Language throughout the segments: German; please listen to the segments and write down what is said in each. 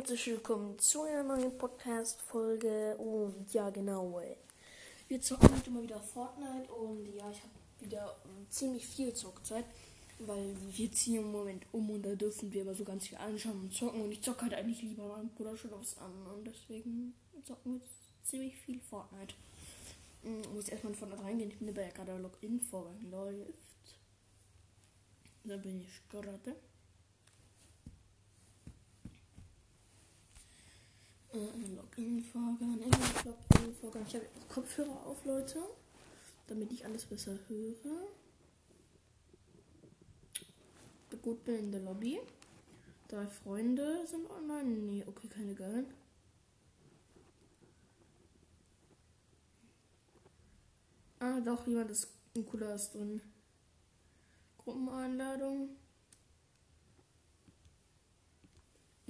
herzlich willkommen zu einer neuen Podcast-Folge. Und ja, genau, wir zocken heute mal wieder Fortnite und ja, ich habe wieder ähm, ziemlich viel Zockzeit, weil wir ziehen im Moment um und da dürfen wir aber so ganz viel anschauen und zocken und ich zocke halt eigentlich lieber meinem Bruder schon was an und deswegen zocken wir ziemlich viel Fortnite. Ich muss erstmal von da reingehen, ich bin bei der gerade Login-Vorgang läuft. Da bin ich gerade. Äh, Login-Vorgang, Login-Vorgang. Ich habe Kopfhörer auf, Leute, damit ich alles besser höre. Gut bin in der Lobby. Drei Freunde sind online. Nee, okay, keine geilen. Ah, doch, jemand ist ein cooler ist drin. Gruppeneinladung.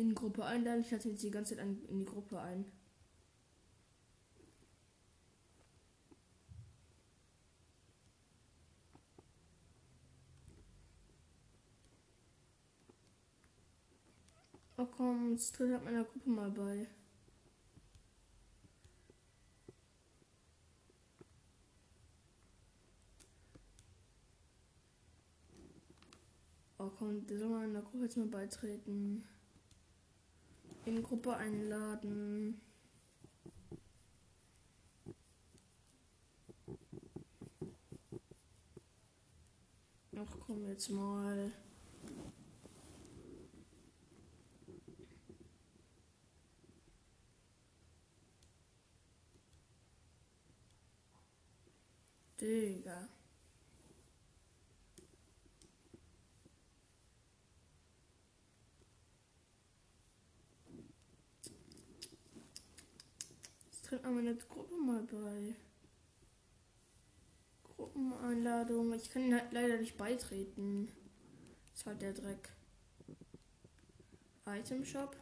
In Gruppe einladen. Ich hatte jetzt die ganze Zeit in die Gruppe ein. Oh komm, jetzt tritt halt meiner Gruppe mal bei. Oh komm, der soll der Gruppe jetzt mal beitreten in Gruppe einladen. Ach komm jetzt mal. Digga. Tritt aber meine Gruppe mal bei. Gruppeneinladung. Ich kann halt leider nicht beitreten. Das ist halt der Dreck. Item Shop.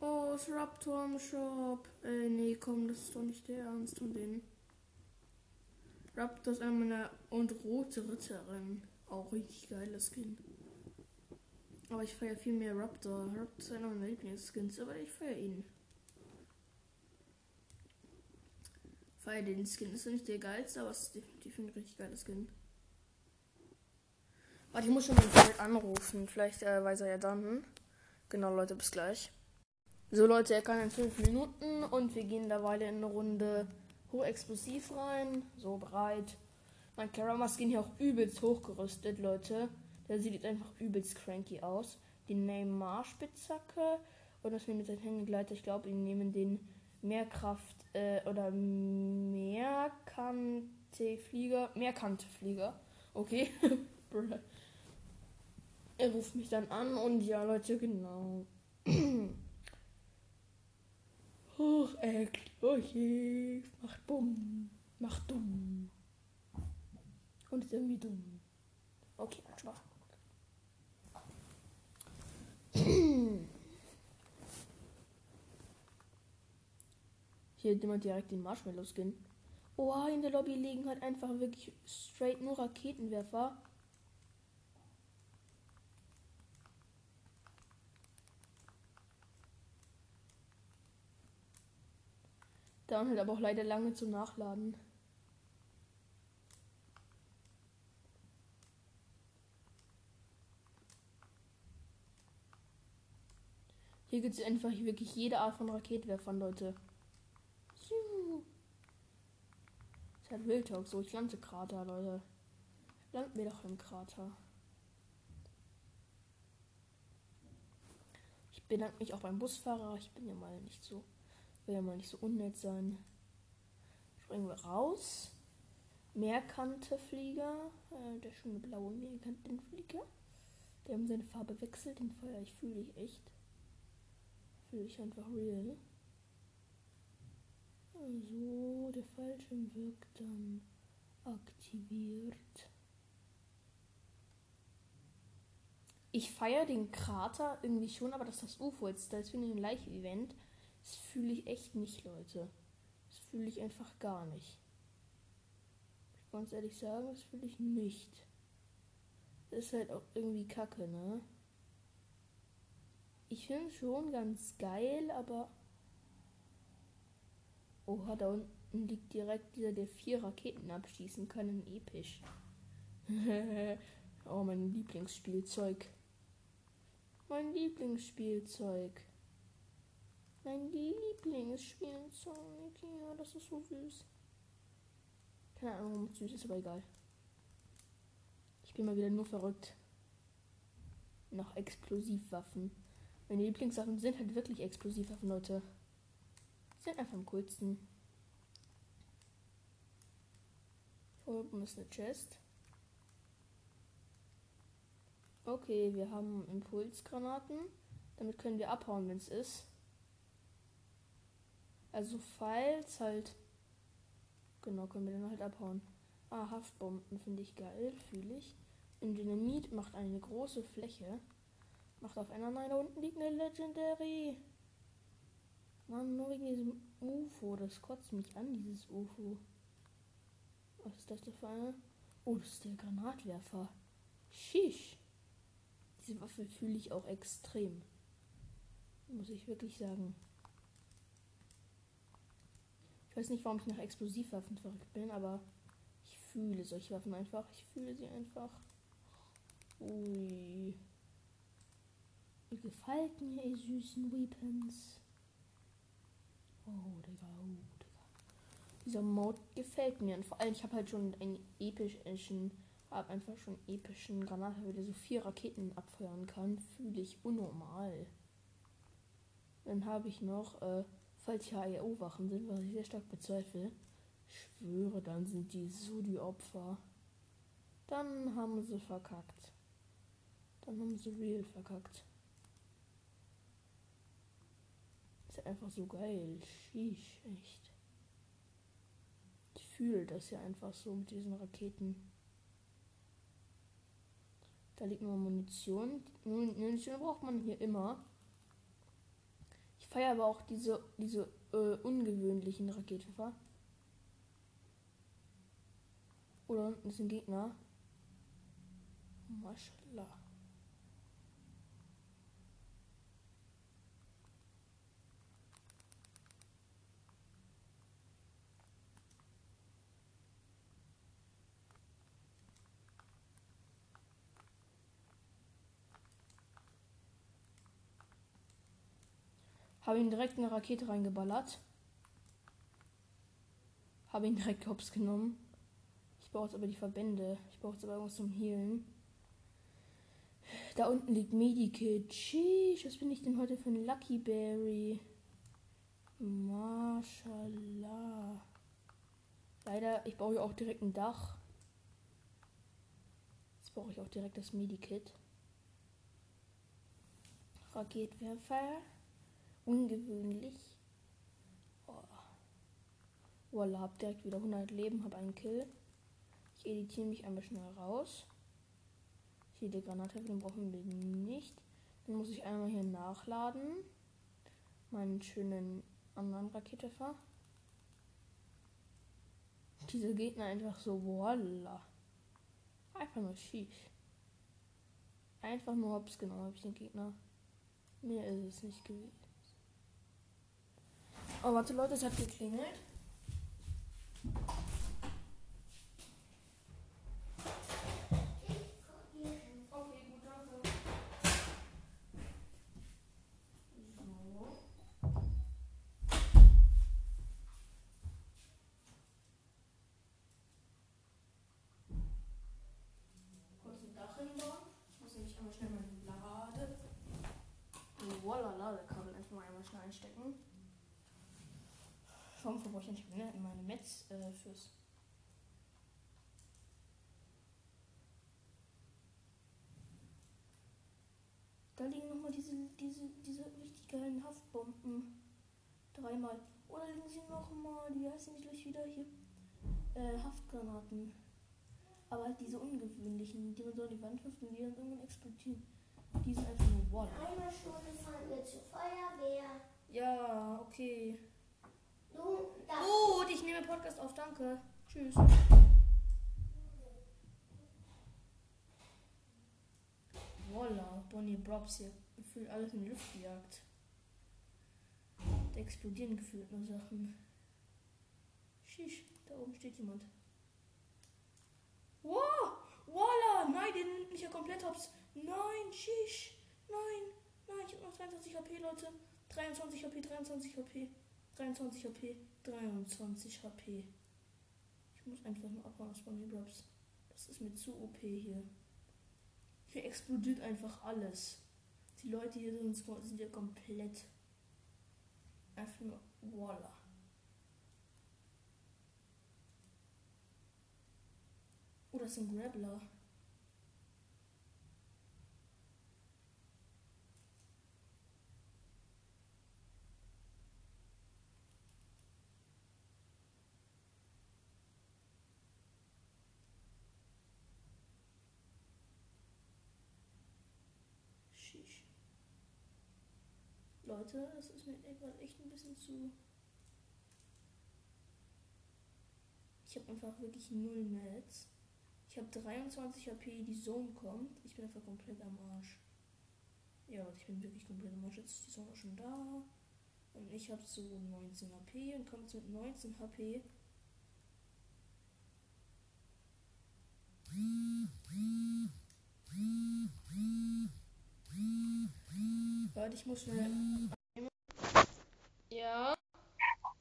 Oh, es Raptor Shop. Ey, nee, komm, das ist doch nicht der Ernst von denen. Raptor ist einer meiner und rote Ritterin. Auch richtig geiles Skin. Aber ich feiere viel mehr Raptor. Raptor ist einer meiner Lieblingsskins, aber ich feiere ihn. Feiere den Skin. Ist nicht der geilste, aber es ist definitiv ein richtig geiler Skin. Warte, ich muss schon mal Freund anrufen. Vielleicht äh, weiß er ja dann. Genau, Leute, bis gleich. So, Leute, er kann in 5 Minuten und wir gehen weiter in eine Runde hochexplosiv rein. So bereit. Mein Karama-Skin hier auch übelst hochgerüstet, Leute. Der sieht jetzt einfach übelst cranky aus. Den Neymar-Spitzhacke und das nehmen jetzt ein Hängegleiter. Ich glaube, wir nehmen den Mehrkraft äh, oder Mehrkante-Flieger. Mehrkante-Flieger. Okay. er ruft mich dann an und ja, Leute, genau. Hoch explosiv. Macht bumm. Macht dumm. Und ist irgendwie dumm. Okay, Spaß. Hier jemand direkt den Marshmallow-Skin. Oh, in der Lobby liegen halt einfach wirklich straight nur Raketenwerfer. Dauern halt aber auch leider lange zum Nachladen. Hier gibt es einfach wirklich jede Art von Raketwerfern, Leute. Ist halt Wildtalk so. Ich lande Krater, Leute. Land mir doch im Krater. Ich bedanke mich auch beim Busfahrer. Ich bin ja mal nicht so. Will ja mal nicht so unnett sein. Springen wir raus. Mehrkanteflieger. Äh, der schöne blaue Mehrkantenflieger. Der haben seine Farbe wechselt. Den feiere ich, fühle ich echt. Fühle ich einfach real. Also, der Fallschirm wirkt dann aktiviert. Ich feiere den Krater irgendwie schon, aber dass das UFO jetzt da ist für ein Live-Event, das fühle ich echt nicht, Leute. Das fühle ich einfach gar nicht. Ich ganz ehrlich sagen, das fühle ich nicht. Das ist halt auch irgendwie kacke, ne? Ich finde schon ganz geil, aber. Oha, da unten liegt direkt dieser, der vier Raketen abschießen kann. Episch. oh, mein Lieblingsspielzeug. Mein Lieblingsspielzeug. Mein Lieblingsspielzeug. Ja, das ist so süß. Keine Ahnung, warum es süß ist, aber egal. Ich bin mal wieder nur verrückt. Nach Explosivwaffen. Meine Lieblingswaffen sind halt wirklich Explosivwaffen, Leute. Sind einfach am coolsten. Hier oben ist eine Chest. Okay, wir haben Impulsgranaten. Damit können wir abhauen, wenn es ist. Also falls halt. Genau, können wir dann halt abhauen. Ah, Haftbomben finde ich geil, fühle ich. Ein Dynamit macht eine große Fläche. Macht auf einer. Nein, da unten liegt eine Legendary. Mann, nur wegen diesem UFO. Das kotzt mich an, dieses UFO. Was ist das denn für eine? Oh, das ist der Granatwerfer. Shish. Diese Waffe fühle ich auch extrem. Muss ich wirklich sagen. Ich weiß nicht, warum ich nach Explosivwaffen verrückt bin, aber ich fühle solche Waffen einfach. Ich fühle sie einfach. Ui. Ihr gefällt mir, ihr süßen Weapons. Oh, Digga, oh, Digga. Dieser Mode gefällt mir. Und vor allem, ich habe halt schon einen epischen, habe einfach schon epischen Granate, der so vier Raketen abfeuern kann. Fühle ich unnormal. Dann habe ich noch äh, falls hier AEO-Wachen sind, was ich sehr stark bezweifle, schwöre, dann sind die so die Opfer. Dann haben sie verkackt. Dann haben sie real verkackt. Ist einfach so geil. Sheesh, echt. Ich fühle das ja einfach so mit diesen Raketen. Da liegt nur Munition. Munition braucht man hier immer feiere aber auch diese, diese äh, ungewöhnlichen Raketenwerfer. Oder unten ist ein Gegner. Maschallah. Habe ihn direkt eine Rakete reingeballert. Habe ihn direkt hops genommen. Ich brauche jetzt aber die Verbände. Ich brauche jetzt aber irgendwas zum Healen. Da unten liegt Medikit. Sheesh, was bin ich denn heute für ein Lucky Berry? Mashallah. Leider, ich brauche auch direkt ein Dach. Jetzt brauche ich auch direkt das Medikit. Raketwerfer ungewöhnlich. Oh. Voila, hab direkt wieder 100 Leben, hab einen Kill. Ich editiere mich einmal schnell raus. Hier die Granate, den brauchen wir nicht. Dann muss ich einmal hier nachladen. Meinen schönen anderen Raketefer. Diese Gegner einfach so, voila. Einfach nur schief. Einfach nur hops genommen habe ich den Gegner. Mehr ist es nicht gewesen. Oh, warte Leute, es hat geklingelt. Voila, Ladekabel einfach mal einmal schnell einstecken. Schauen, wo ich nicht bin, meine Metz äh, fürs. Da liegen nochmal diese, diese, diese richtig geilen Haftbomben. Dreimal. Oder liegen sie nochmal, die heißen nicht gleich wieder hier. Äh, Haftgranaten. Aber halt diese ungewöhnlichen, die man so an die Wand wirft und die dann irgendwann explodieren. Die sind einfach nur Wall. Eine Stunde fahren wir zur Feuerwehr. Ja, okay. Du, Gut, ich nehme Podcast auf, danke. Tschüss. Voila. Bonnie Brobs hier gefühlt alles in die Luft gejagt. Da explodieren gefühlt nur Sachen. Shish, da oben steht jemand. Wow! Waller! Nein, der nimmt mich ja komplett hops. Nein, shish! Nein! Nein, ich hab noch 23 HP, Leute. 23 HP, 23 HP. 23 HP, 23 HP. Ich muss einfach nur abhauen aus Bonnie Brobs. Das ist mir zu OP hier. Hier explodiert einfach alles. Die Leute hier sind, sind ja komplett. Einfach nur Voila. Oh, das ist ein Grappler. Sheesh. Leute, das ist mir gerade echt ein bisschen zu. Ich habe einfach wirklich null Mats. Ich habe 23 HP, die Zone kommt. Ich bin einfach komplett am Arsch. Ja, ich bin wirklich komplett am Arsch. Jetzt ist die Zone schon da. Und ich habe so 19 HP und komme mit 19 HP. Warte, ich muss schnell. Ja.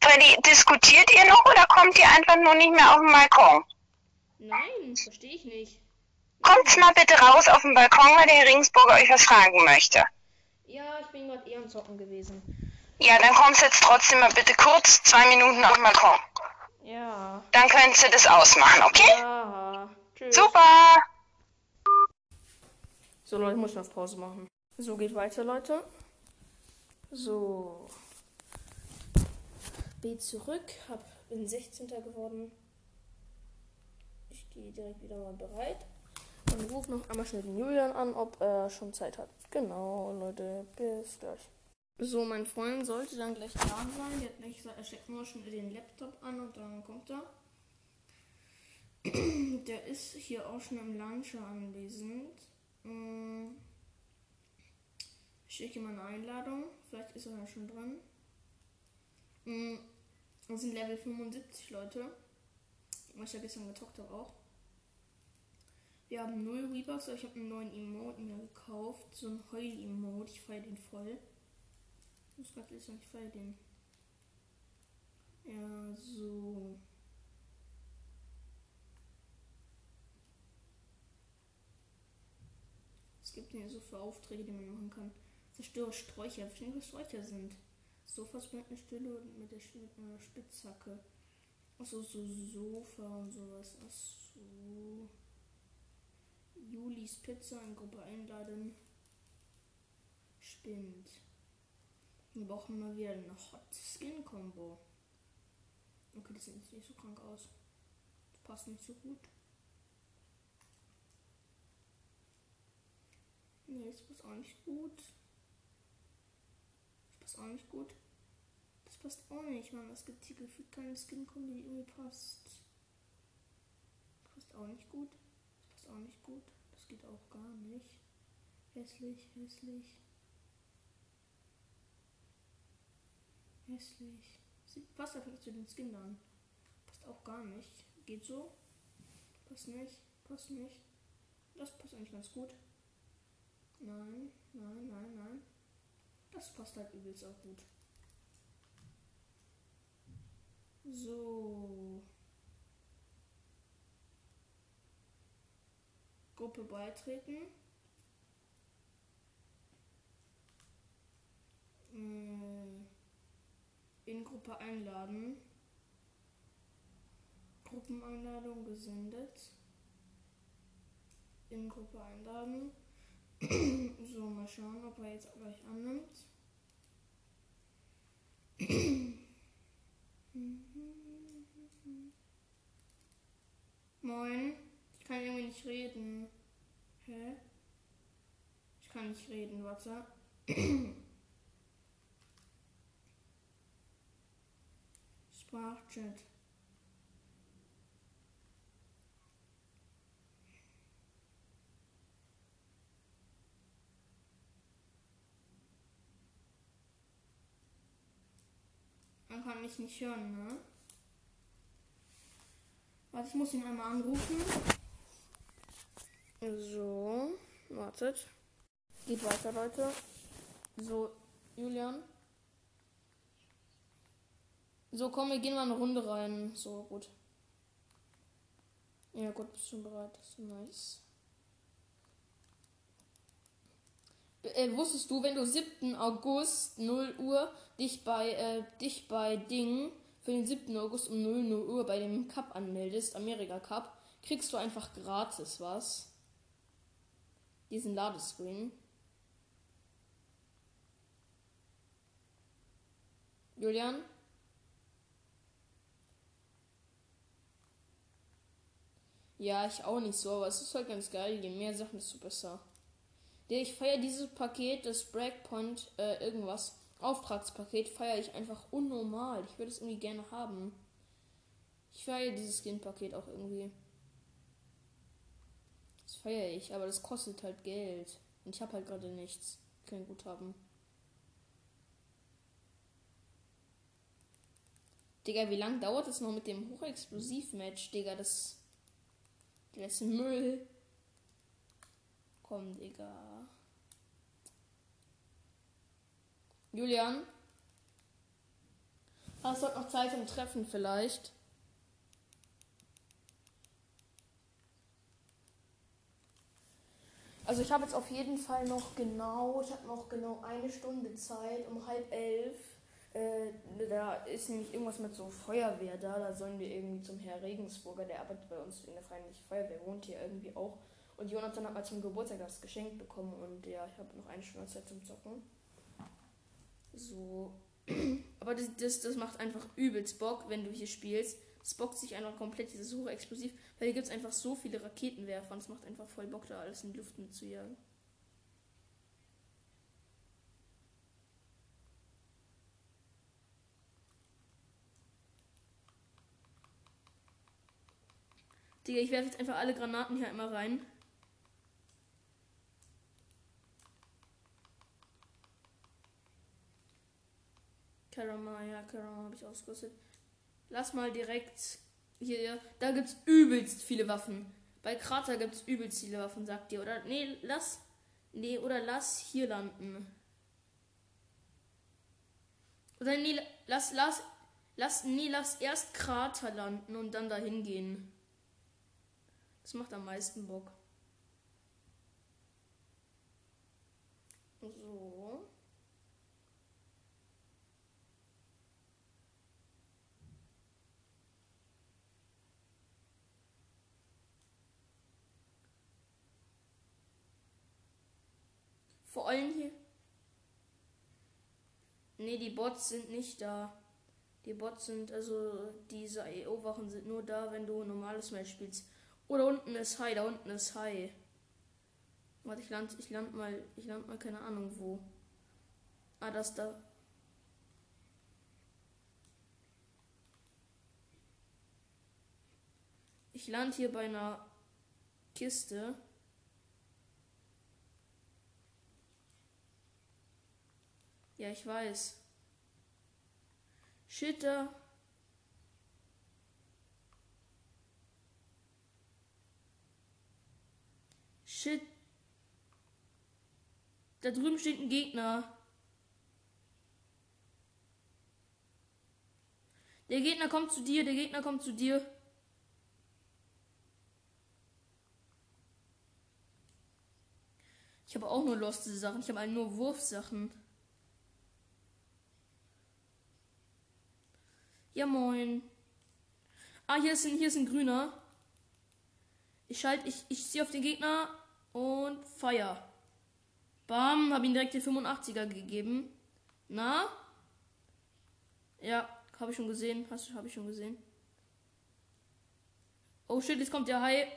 Freddy, diskutiert ihr noch oder kommt ihr einfach nur nicht mehr auf den Balkon? Nein, verstehe ich nicht. Kommt mal bitte raus auf den Balkon, weil der Herr Ringsburger euch was fragen möchte. Ja, ich bin gerade eh am Zocken gewesen. Ja, dann kommst du jetzt trotzdem mal bitte kurz zwei Minuten auf den Balkon. Ja. Dann könntest du das ausmachen, okay? Ja. Tschüss. Super! So, Leute, ich muss noch Pause machen. So geht weiter, Leute. So. B zurück. Hab, bin 16. geworden. Ich gehe direkt wieder mal bereit. Und rufe noch einmal schnell den Julian an, ob er schon Zeit hat. Genau, Leute. Bis gleich. So, mein Freund sollte dann gleich da sein. Der hat gesagt, er steckt nur schon den Laptop an und dann kommt er. Der ist hier auch schon im Launcher anwesend. Mm. Ich schicke ihm eine Einladung. Vielleicht ist er ja schon dran. Mm. Wir sind Level 75, Leute. Was ich ja gestern gezockt habe auch. Wir haben 0 Rebuffs, aber ich habe einen neuen Emote mir gekauft. So ein Heul-Emote. Ich feiere den voll. Ich muss gerade lesen, ich feiere den. Ja, so. Es gibt hier so für Aufträge, die man machen kann. Zerstöre Sträucher. Verstehen, was Sträucher sind? Sofas mit einer Stille und mit der einer Spitzhacke. Achso, so Sofa und sowas. Achso. Julis Pizza in Gruppe einladen. Spinnt. Wir brauchen mal wieder eine Hot Skin Combo. Okay, das sieht nicht so krank aus. Das passt nicht so gut. Nee, das passt auch nicht gut. Passt auch nicht gut. Das passt auch nicht, Mann. Es gibt hier gefühlt keine Skin-Kombi, die irgendwie passt. Das passt auch nicht gut. Das passt auch nicht gut. Das geht auch gar nicht. Hässlich, hässlich. Hässlich. Sieht, passt einfach nicht zu den Skin an. Passt auch gar nicht. Geht so. Passt nicht. Passt nicht. Das passt eigentlich ganz gut. Nein, nein, nein, nein. Das passt halt übelst auch gut. So. Gruppe beitreten. Mm. In Gruppe einladen. Gruppeneinladung gesendet. In Gruppe einladen. So, mal schauen, ob er jetzt gleich annimmt. Moin. Ich kann irgendwie nicht reden. Hä? Ich kann nicht reden, warte. Sprachchat. Kann mich nicht hören, ne? Warte, ich muss ihn einmal anrufen. So, wartet. Geht weiter, Leute. So, Julian. So, komm, wir gehen mal eine Runde rein. So, gut. Ja, gut, bist schon bereit. Das ist nice. Äh, wusstest du, wenn du 7. August 0 Uhr dich bei äh, dich bei Ding für den 7. August um 0, 0 Uhr bei dem Cup anmeldest, Amerika Cup, kriegst du einfach gratis was. Diesen Ladescreen. Julian? Ja, ich auch nicht so, aber es ist halt ganz geil. Je mehr Sachen, desto besser. Ich feiere dieses Paket, das Breakpoint, äh, irgendwas, Auftragspaket, feiere ich einfach unnormal. Ich würde es irgendwie gerne haben. Ich feiere dieses Skin-Paket auch irgendwie. Das feiere ich, aber das kostet halt Geld. Und ich habe halt gerade nichts. Kein Guthaben. Digga, wie lange dauert es noch mit dem Hochexplosiv-Match, Digga? Das. Das ist Müll. Komm, Digga. Julian? Hast du noch Zeit zum Treffen vielleicht? Also ich habe jetzt auf jeden Fall noch genau, ich habe noch genau eine Stunde Zeit, um halb elf. Äh, da ist nämlich irgendwas mit so Feuerwehr da. Da sollen wir irgendwie zum Herr Regensburger, der arbeitet bei uns in der Freiwilligen Feuerwehr, wohnt hier irgendwie auch. Und Jonathan hat mal zum Geburtstag das geschenkt bekommen und ja, ich habe noch eine Stunde Zeit zum Zocken. So. Aber das, das, das macht einfach übelst Bock, wenn du hier spielst. Es bockt sich einfach komplett dieses Hochexplosiv, weil hier gibt es einfach so viele Raketenwerfer und es macht einfach voll Bock, da alles in die Luft mitzujagen. Digga, ich werfe jetzt einfach alle Granaten hier einmal rein. Karama, ja, Karama habe ich ausgerüstet. Lass mal direkt hier, da gibt's übelst viele Waffen. Bei Krater gibt's übelst viele Waffen, sagt ihr, oder? Nee, lass, nee, oder lass hier landen. Oder nee, lass, lass, lass, nee, lass erst Krater landen und dann dahin gehen. Das macht am meisten Bock. So. Vor allem hier. Ne, die Bots sind nicht da. Die Bots sind, also diese EO-Wachen sind nur da, wenn du normales Match spielst. Oder unten ist High, da unten ist High. Warte, ich land, ich land mal, ich land mal keine Ahnung wo. Ah, das da. Ich land hier bei einer Kiste. Ja, ich weiß. Shit, da. Shit. Da drüben steht ein Gegner. Der Gegner kommt zu dir, der Gegner kommt zu dir. Ich habe auch nur loste Sachen, ich habe nur Wurfsachen. Ja, moin. Ah, hier ist ein, hier ist ein grüner. Ich schalte, ich, ich ziehe auf den Gegner und feier. Bam, habe ihm direkt den 85er gegeben. Na? Ja, habe ich schon gesehen. Hast habe ich schon gesehen. Oh shit, jetzt kommt der Hai.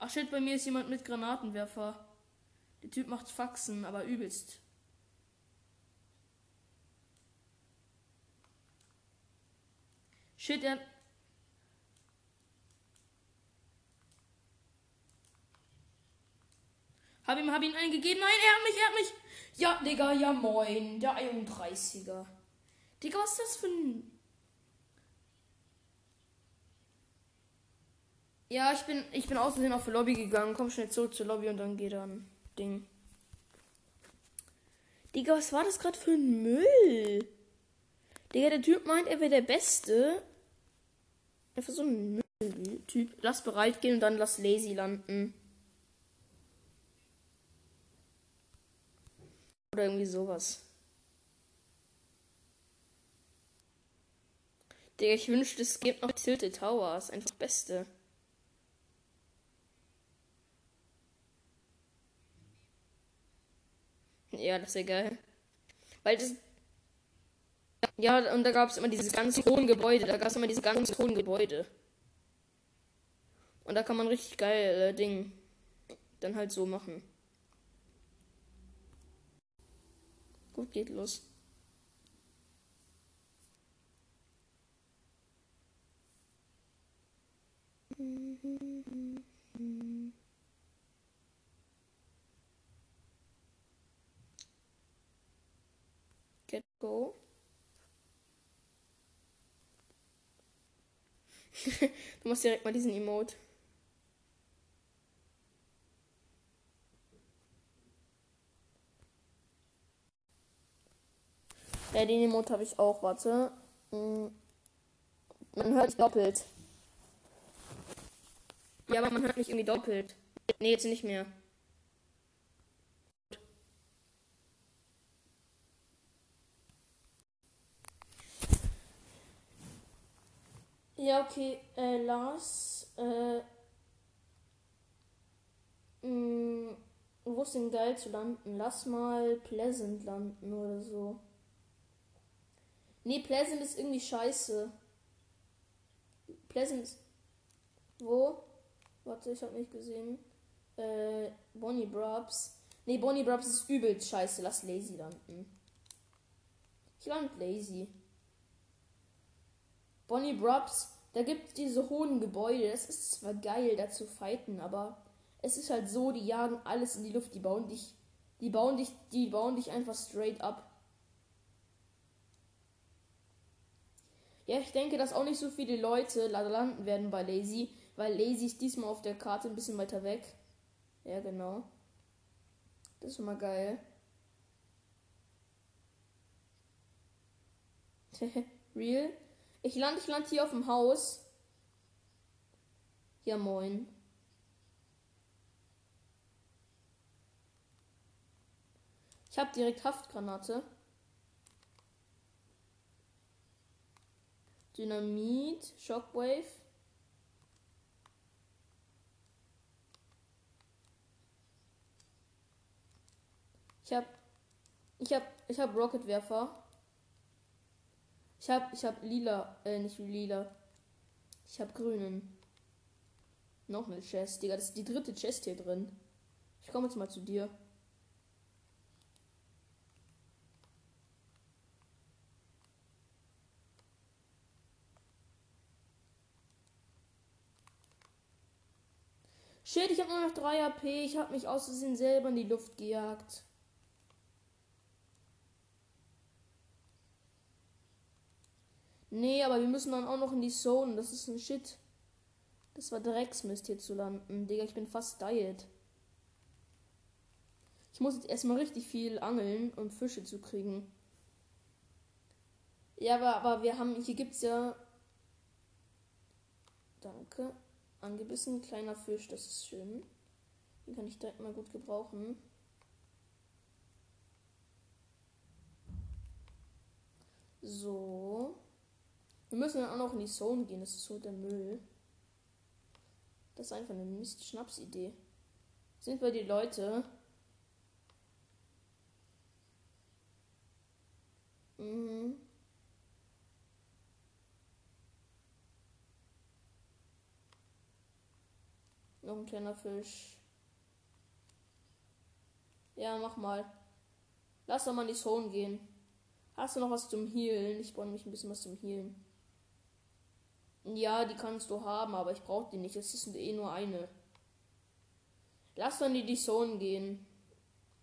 Ach shit, bei mir ist jemand mit Granatenwerfer. Der Typ macht Faxen, aber übelst. Shit, er. Hab ihm, hab ihm einen gegeben. Nein, er hat mich, er hat mich. Ja, Digga, ja moin. Der 31er. Digga, was ist das für ein... Ja, ich bin, ich bin außerdem auf die Lobby gegangen. Komm schnell zurück zur Lobby und dann geht dann Ding. Digga, was war das gerade für ein Müll? Digga, der Typ meint, er wäre der Beste. Einfach so ein Müll-Typ. Lass bereit gehen und dann lass lazy landen. Oder irgendwie sowas. Digga, ich wünschte, es gibt noch Tilted Towers. Einfach Beste. Ja, das wäre geil. Weil das. Ja, und da gab es immer diese ganz hohen Gebäude. Da gab es immer diese ganz hohen Gebäude. Und da kann man richtig geil äh, Ding dann halt so machen. Gut, geht los. Get go. du machst direkt mal diesen Emote. Ja, den Emote habe ich auch, warte. Mm. Man hört doppelt. Ja, aber man hört mich irgendwie doppelt. Nee, jetzt nicht mehr. Ja, okay. Äh, Lars. Äh, mh, mm, wo ist denn geil zu landen? Lass mal Pleasant landen oder so. Nee, Pleasant ist irgendwie scheiße. Pleasant. Wo? Warte, ich hab nicht gesehen. Äh, Bonnie Brubs. Nee, Bonnie Brubs ist übelst scheiße. Lass Lazy landen. Ich land Lazy. Bonnie Brubs, da gibt es diese hohen Gebäude. Das ist zwar geil, da zu fighten, aber es ist halt so, die jagen alles in die Luft. Die bauen dich, die bauen dich, die bauen dich einfach straight ab. Ja, ich denke, dass auch nicht so viele Leute landen werden bei Lazy, weil Lazy ist diesmal auf der Karte ein bisschen weiter weg. Ja, genau. Das ist schon mal geil. Real? Ich lande, ich lande hier auf dem Haus. Ja, moin. Ich habe direkt Haftgranate. Dynamit, Shockwave. Ich hab, ich hab, ich hab Rocketwerfer. Ich hab, ich hab lila, äh, nicht lila. Ich hab grünen. Noch eine Chest, Digga. Das ist die dritte Chest hier drin. Ich komme jetzt mal zu dir. Shit, ich habe nur noch 3 AP. Ich habe mich aus Versehen selber in die Luft gejagt. Nee, aber wir müssen dann auch noch in die Zone. Das ist ein Shit. Das war Drecksmist hier zu landen. Digga, ich bin fast Diet. Ich muss jetzt erstmal richtig viel angeln, um Fische zu kriegen. Ja, aber, aber wir haben, hier gibt's ja. Danke. Angebissen, kleiner Fisch, das ist schön. Den kann ich direkt mal gut gebrauchen. So. Wir müssen dann auch noch in die Zone gehen, das ist so der Müll. Das ist einfach eine Mist-Schnapsidee. Sind wir die Leute? Mhm. Noch ein kleiner Fisch. Ja, mach mal. Lass doch mal in die Zone gehen. Hast du noch was zum Healen? Ich brauche nämlich ein bisschen was zum Healen. Ja, die kannst du haben, aber ich brauche die nicht. Es ist eh nur eine. Lass in die Zone gehen.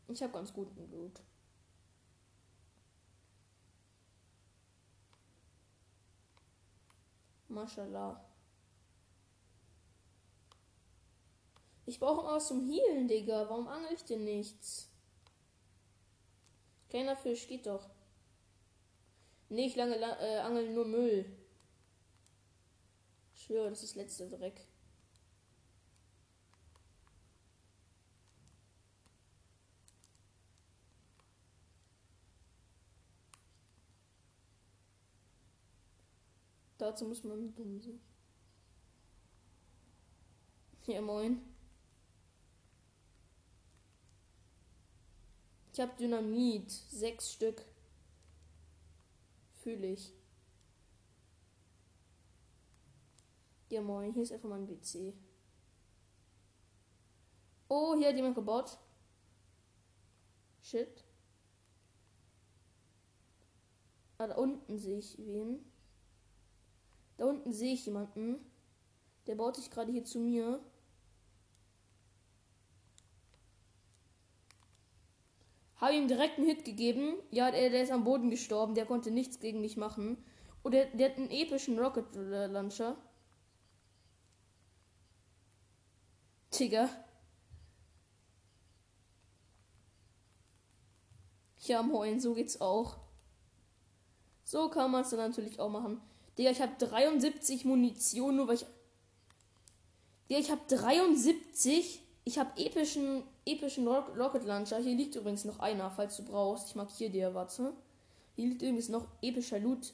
Ich habe ganz guten Blut. Mashallah. Ich brauche mal was zum Healen, Digga. Warum angel ich denn nichts? Kleiner Fisch, geht doch. Nee, ich lange äh, angel nur Müll. Schwöre, das ist letzte Dreck. Dazu muss man dumm sein. Ja, moin. Ich habe Dynamit. Sechs Stück. Fühle ich. Ja, moin. Hier ist einfach mein PC. Oh, hier hat jemand gebaut. Shit. Ah, da unten sehe ich wen. Da unten sehe ich jemanden. Der baut sich gerade hier zu mir. Habe ihm direkt einen Hit gegeben. Ja, der, der ist am Boden gestorben. Der konnte nichts gegen mich machen. Und der, der hat einen epischen Rocket Launcher. Digga. Ja, moin, so geht's auch. So kann man es dann natürlich auch machen. Digga, ich habe 73 Munition, nur weil ich. Digga, ich habe 73. Ich habe epischen, epischen Rocket Launcher. Hier liegt übrigens noch einer, falls du brauchst. Ich markiere dir, warte. Hier liegt übrigens noch epischer Loot.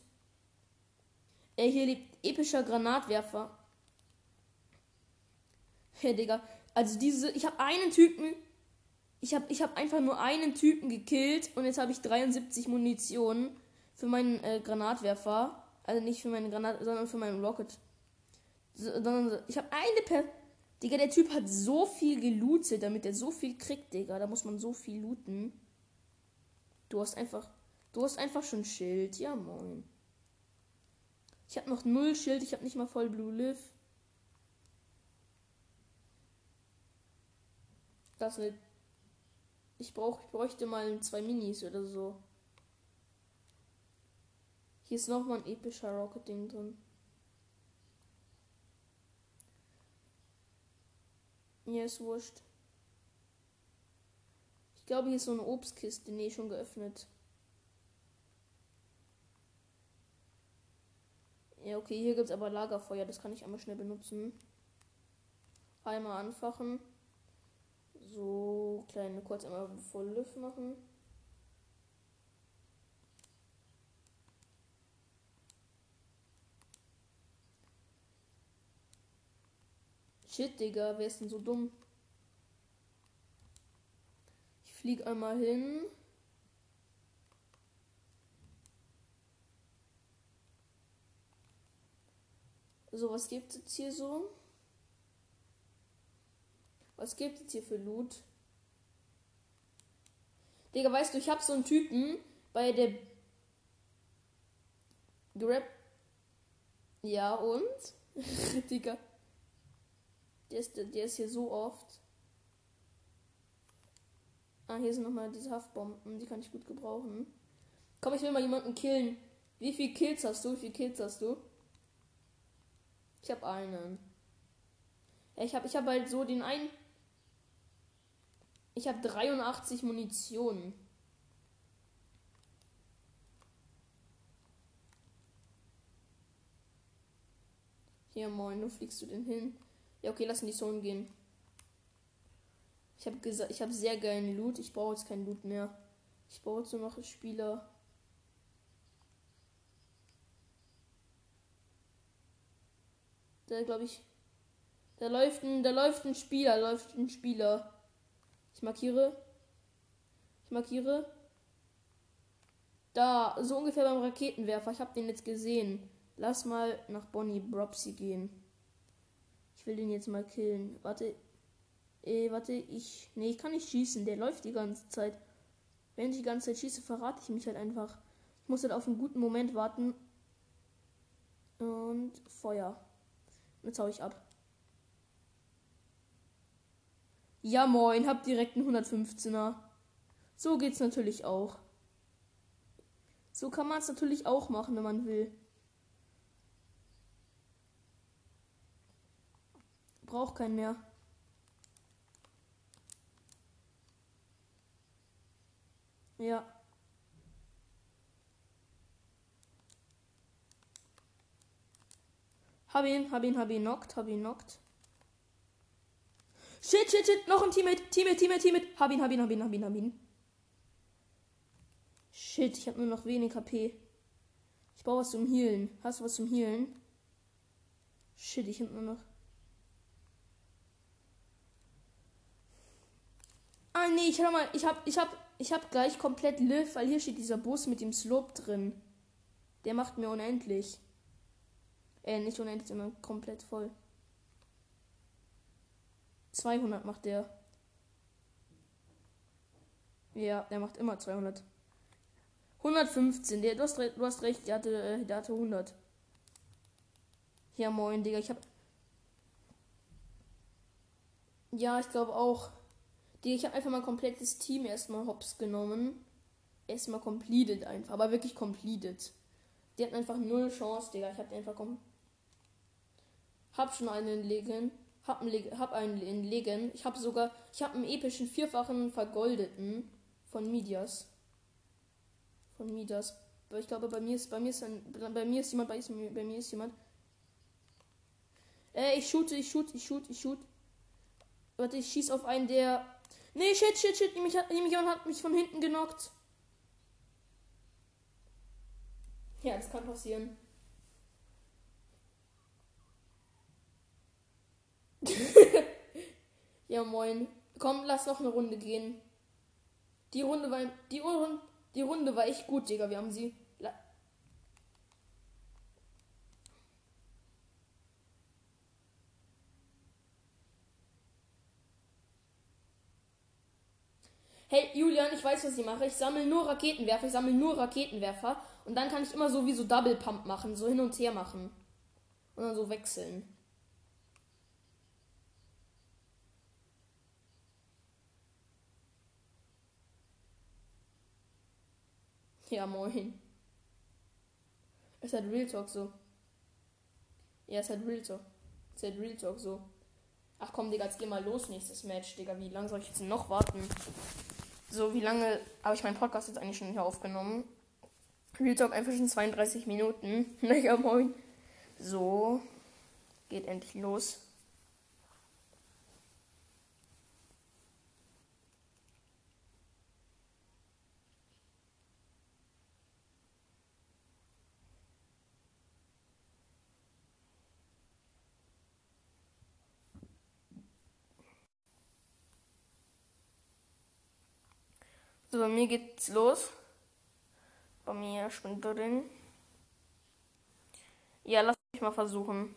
Äh, hier liegt epischer Granatwerfer. Hey, Digga. Also diese, ich habe einen Typen, ich habe ich hab einfach nur einen Typen gekillt und jetzt habe ich 73 Munition für meinen äh, Granatwerfer. Also nicht für meinen Granat, sondern für meinen Rocket. Sondern ich habe eine per Digga, der Typ hat so viel gelootet, damit er so viel kriegt, Digga. Da muss man so viel looten. Du hast einfach. Du hast einfach schon Schild. Ja, moin. Ich habe noch null Schild. Ich habe nicht mal voll Blue Live. Das nicht. Ich brauch, ich bräuchte mal zwei Minis oder so. Hier ist nochmal ein epischer Rocket-Ding drin. Ja, ist wurscht. Ich glaube, hier ist so eine Obstkiste. Nee, schon geöffnet. Ja, okay, hier gibt es aber Lagerfeuer. Das kann ich einmal schnell benutzen. Einmal anfachen. So, kleine kurz einmal voll Luft machen. Shit, Digga, wer ist denn so dumm? Ich flieg einmal hin. So, was gibt es jetzt hier so? Was gibt es hier für Loot? Digga, weißt du, ich hab so einen Typen bei der Grab. Ja, und? Digga. Der ist, der ist hier so oft. Ah, hier sind nochmal diese Haftbomben. Die kann ich gut gebrauchen. Komm, ich will mal jemanden killen. Wie viel Kills hast du? Wie viel Kills hast du? Ich habe einen. Ja, ich habe ich hab halt so den einen. Ich habe 83 Munition. Hier, moin, wo fliegst du denn hin? Ja, okay, lass in die Zone gehen. Ich habe gesagt, ich habe sehr geilen Loot. Ich brauche jetzt keinen Loot mehr. Ich brauche jetzt nur noch Spieler. Da glaube ich. Da läuft ein, da läuft ein Spieler, läuft ein Spieler. Ich markiere. Ich markiere. Da, so ungefähr beim Raketenwerfer. Ich habe den jetzt gesehen. Lass mal nach Bonnie Bropsy gehen. Ich will den jetzt mal killen. Warte. Äh, warte, ich. Nee, ich kann nicht schießen. Der läuft die ganze Zeit. Wenn ich die ganze Zeit schieße, verrate ich mich halt einfach. Ich muss halt auf einen guten Moment warten. Und Feuer. Jetzt hau ich ab. Ja, moin, hab direkt einen 115er. So geht's natürlich auch. So kann man es natürlich auch machen, wenn man will. Braucht keinen mehr. Ja. Hab ihn, hab ihn, hab ihn knockt, hab ihn knockt. Shit, shit, shit, noch ein Teammate, Teammate, Teammate, Teammate. Hab ihn, hab ihn, hab ihn, hab ihn, hab ihn. Shit, ich habe nur noch wenig HP. Ich brauche was zum Healen. Hast du was zum Healen? Shit, ich habe nur noch. Ah nee, ich hab mal, ich hab, ich hab, ich hab gleich komplett Live, weil hier steht dieser Bus mit dem Slope drin. Der macht mir unendlich. Äh, nicht unendlich, sondern komplett voll. 200 macht der. Ja, der macht immer 200. 115, der, du, hast, du hast recht, der hatte, äh, der hatte 100. Ja, moin, Digga, ich hab. Ja, ich glaube auch. Digga, ich habe einfach mal ein komplettes Team erstmal hops genommen. Erstmal completed einfach, aber wirklich completed. Die hatten einfach null Chance, Digga. Ich hab einfach kom Hab schon einen Legen. Hab einen, hab einen in Legen. Ich habe sogar. Ich habe einen epischen vierfachen vergoldeten von Midias. Von Midas. Ich glaube, bei mir ist bei mir ist ein, bei mir ist jemand, bei, bei mir ist jemand. Äh, ich shoote, ich shoot, ich shoot, ich shoot. Warte, ich schieß auf einen, der. Nee, shit, shit, shit. Nämlich, hat, jemand hat mich von hinten genockt. Ja, das kann passieren. ja, moin. Komm, lass noch eine Runde gehen. Die Runde war. Die, Runde, die Runde war echt gut, Digga. Wir haben sie. Hey Julian, ich weiß, was ich mache. Ich sammle nur Raketenwerfer. Ich sammle nur Raketenwerfer. Und dann kann ich immer so wie so Double Pump machen. So hin und her machen. Und dann so wechseln. Ja, moin. Es hat Real Talk so. Ja, es hat Real Talk. Es hat Real Talk so. Ach komm, Digga, jetzt geh mal los, nächstes Match, Digga. Wie lange soll ich jetzt noch warten? So, wie lange habe ich meinen Podcast jetzt eigentlich schon hier aufgenommen? Real Talk einfach schon 32 Minuten. Naja, moin. So, geht endlich los. So, bei mir geht's los. Bei mir springt drin. Ja, lass mich mal versuchen.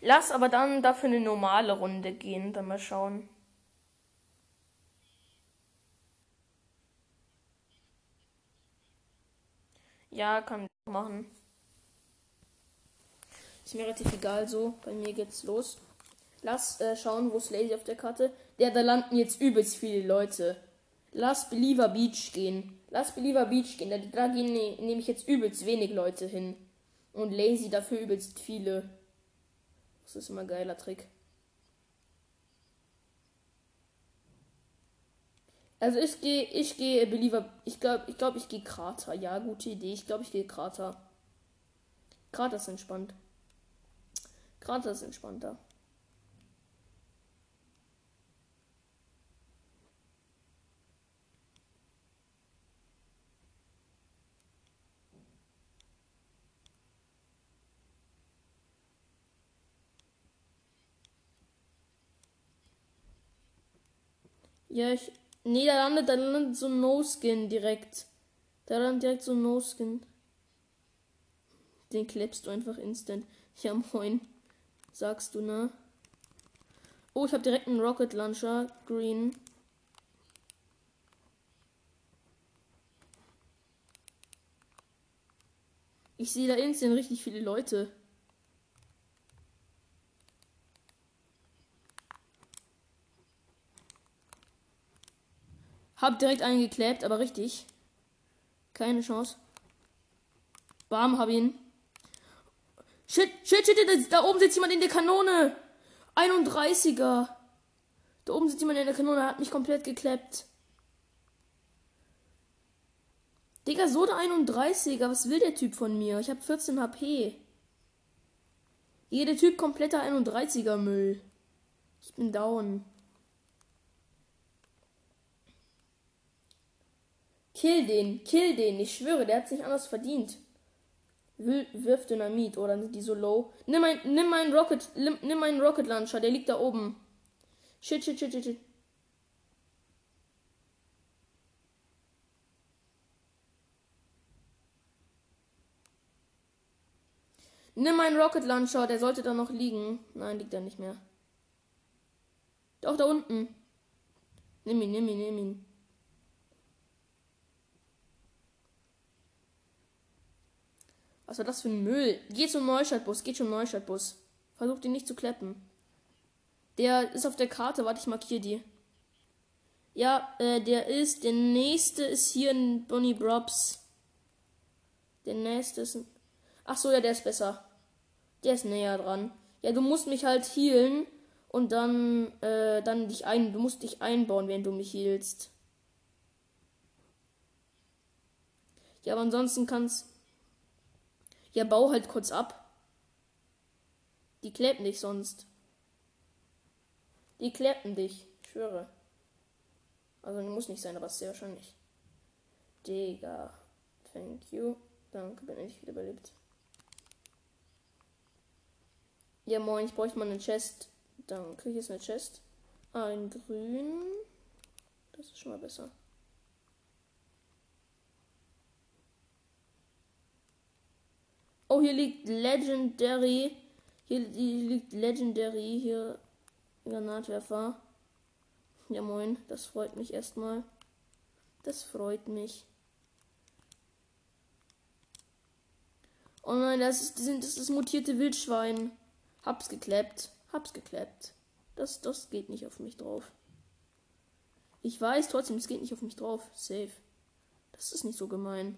Lass aber dann dafür eine normale Runde gehen, dann mal schauen. Ja, kann ich machen. Ist mir relativ egal so. Bei mir geht's los. Lass äh, schauen, wo ist Lazy auf der Karte. Ja, da landen jetzt übelst viele Leute. Lass Believer Beach gehen. Lass Believer Beach gehen. Da, da gehen ne, nehme ich jetzt übelst wenig Leute hin. Und Lazy dafür übelst viele. Das ist immer ein geiler Trick. Also ich gehe, ich gehe Believer, ich glaube, ich glaube, ich gehe Krater. Ja, gute Idee. Ich glaube, ich gehe Krater. Krater ist entspannt. Krater ist entspannter. Ja, ich. Nee, da landet, da landet so ein No-Skin direkt. Da landet direkt so ein No-Skin. Den klebst du einfach instant. Ja, moin. Sagst du, ne? Oh, ich habe direkt einen Rocket Launcher. Green. Ich sehe da instant richtig viele Leute. Hab direkt einen geklebt, aber richtig. Keine Chance. Bam, hab ihn. Shit, shit, shit, da, da oben sitzt jemand in der Kanone. 31er. Da oben sitzt jemand in der Kanone, hat mich komplett gekleppt. Digga, so der 31er. Was will der Typ von mir? Ich habe 14 HP. Jeder Typ kompletter 31er Müll. Ich bin down. Kill den, kill den. Ich schwöre, der hat sich anders verdient. Wirf Dynamit oder sind die so low? Nimm ein, nimm meinen Rocket, nimm, meinen Rocket Launcher, der liegt da oben. Shit, shit, shit, shit, shit. Nimm meinen Rocket Launcher, der sollte da noch liegen. Nein, liegt er nicht mehr. Doch, da unten. Nimm ihn, nimm ihn, nimm ihn. Was war das für ein Müll? Geh zum Neustadtbus, geh zum Neustadtbus. Versuch den nicht zu kleppen. Der ist auf der Karte, warte, ich markiere die. Ja, äh, der ist, der nächste ist hier in Bonnie Brobs. Der nächste ist. Ach so, ja, der ist besser. Der ist näher dran. Ja, du musst mich halt healen und dann, äh, dann dich ein, du musst dich einbauen, wenn du mich healst. Ja, aber ansonsten kannst. Ja, bau halt kurz ab. Die klebt nicht sonst. Die klebten dich, ich schwöre. Also muss nicht sein, aber sehr wahrscheinlich. Digga. Thank you. Danke, bin ich wieder überlebt. Ja, moin, ich bräuchte mal eine Chest. Danke, hier ist eine Chest. Ein grün. Das ist schon mal besser. Oh, hier liegt Legendary. Hier, hier liegt Legendary. Hier Granatwerfer. Ja, moin. Das freut mich erstmal. Das freut mich. Oh nein, das ist, das ist das mutierte Wildschwein. Hab's gekleppt. Hab's gekleppt. Das, das geht nicht auf mich drauf. Ich weiß trotzdem, es geht nicht auf mich drauf. Safe. Das ist nicht so gemein.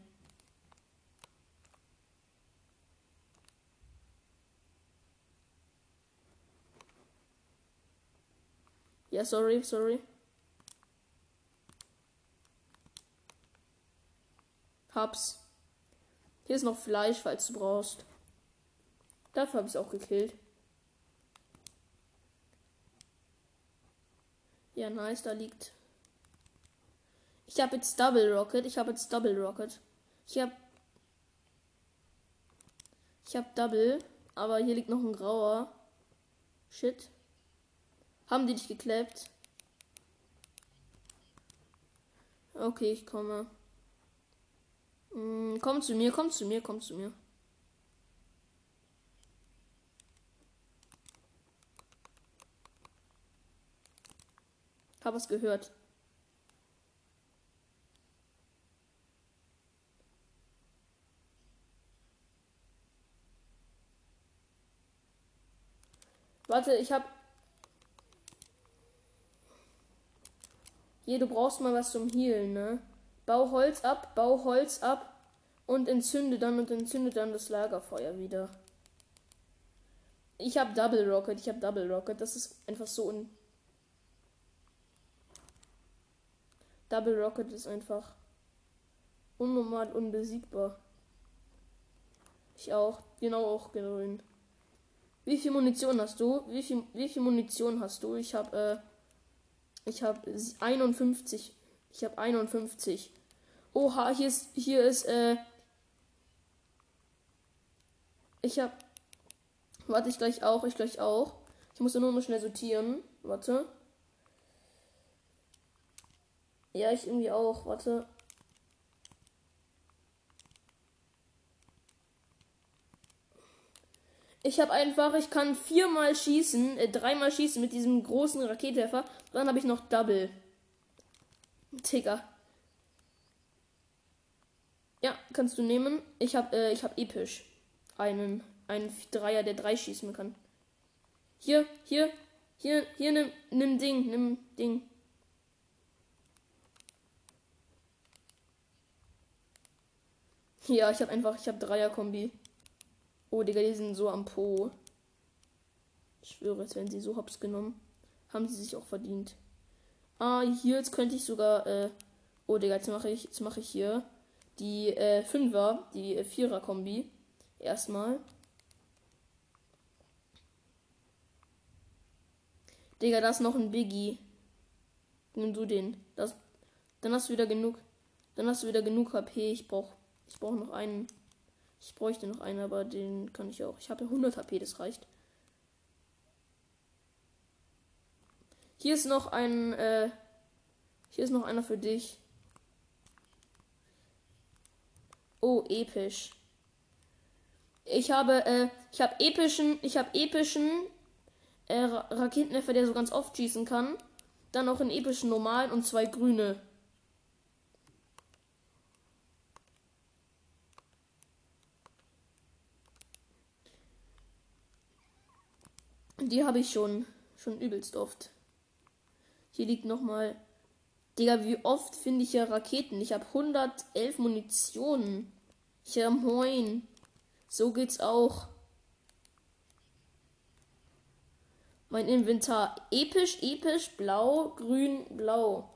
Ja, sorry, sorry. Hab's. Hier ist noch Fleisch, falls du brauchst. Dafür habe ich es auch gekillt. Ja, nice, da liegt. Ich habe jetzt Double Rocket. Ich habe jetzt Double Rocket. Ich habe. Ich habe Double. Aber hier liegt noch ein grauer. Shit. Haben die dich geklebt? Okay, ich komme. Mm, komm zu mir, komm zu mir, komm zu mir. Hab es gehört. Warte, ich hab. Hier, du brauchst mal was zum Healen, ne? Bau Holz ab, bau Holz ab und entzünde dann und entzünde dann das Lagerfeuer wieder. Ich hab Double Rocket, ich hab Double Rocket. Das ist einfach so un Double Rocket ist einfach unnormal unbesiegbar. Ich auch. Genau auch grün. Wie viel Munition hast du? Wie viel, wie viel Munition hast du? Ich habe äh, ich habe 51. Ich habe 51. Oha, hier ist hier ist äh ich habe Warte, ich gleich auch, ich gleich auch. Ich muss nur noch schnell sortieren. Warte. Ja, ich irgendwie auch. Warte. Ich habe einfach, ich kann viermal schießen, äh, dreimal schießen mit diesem großen Raketenwerfer. Dann habe ich noch Double. Ticker. Ja, kannst du nehmen. Ich habe äh, ich habe episch einen einen Dreier, der drei schießen kann. Hier, hier, hier, hier nimm nimm Ding, nimm Ding. Ja, ich habe einfach, ich habe Dreier Kombi. Oh, Digga, die sind so am Po. Ich schwöre, jetzt werden sie so hops genommen. Haben sie sich auch verdient. Ah, hier, jetzt könnte ich sogar, äh, oh, Digga, jetzt mache ich, jetzt mache ich hier die, äh, Fünfer, die äh, Vierer-Kombi. Erstmal. Digga, da ist noch ein Biggie. Nimm du den. Das, dann hast du wieder genug. Dann hast du wieder genug HP. Ich brauch, ich brauche noch einen. Ich bräuchte noch einen, aber den kann ich auch. Ich habe ja 100 HP, das reicht. Hier ist noch ein, äh, hier ist noch einer für dich. Oh, episch. Ich habe, äh, ich habe epischen, ich habe epischen äh, Raketenwerfer, der so ganz oft schießen kann. Dann noch einen epischen normalen und zwei grüne. Die habe ich schon, schon übelst oft. Hier liegt noch mal. Digga, wie oft finde ich ja Raketen? Ich habe 111 Munitionen. Ja, moin. So geht's auch. Mein Inventar episch, episch, blau, grün, blau.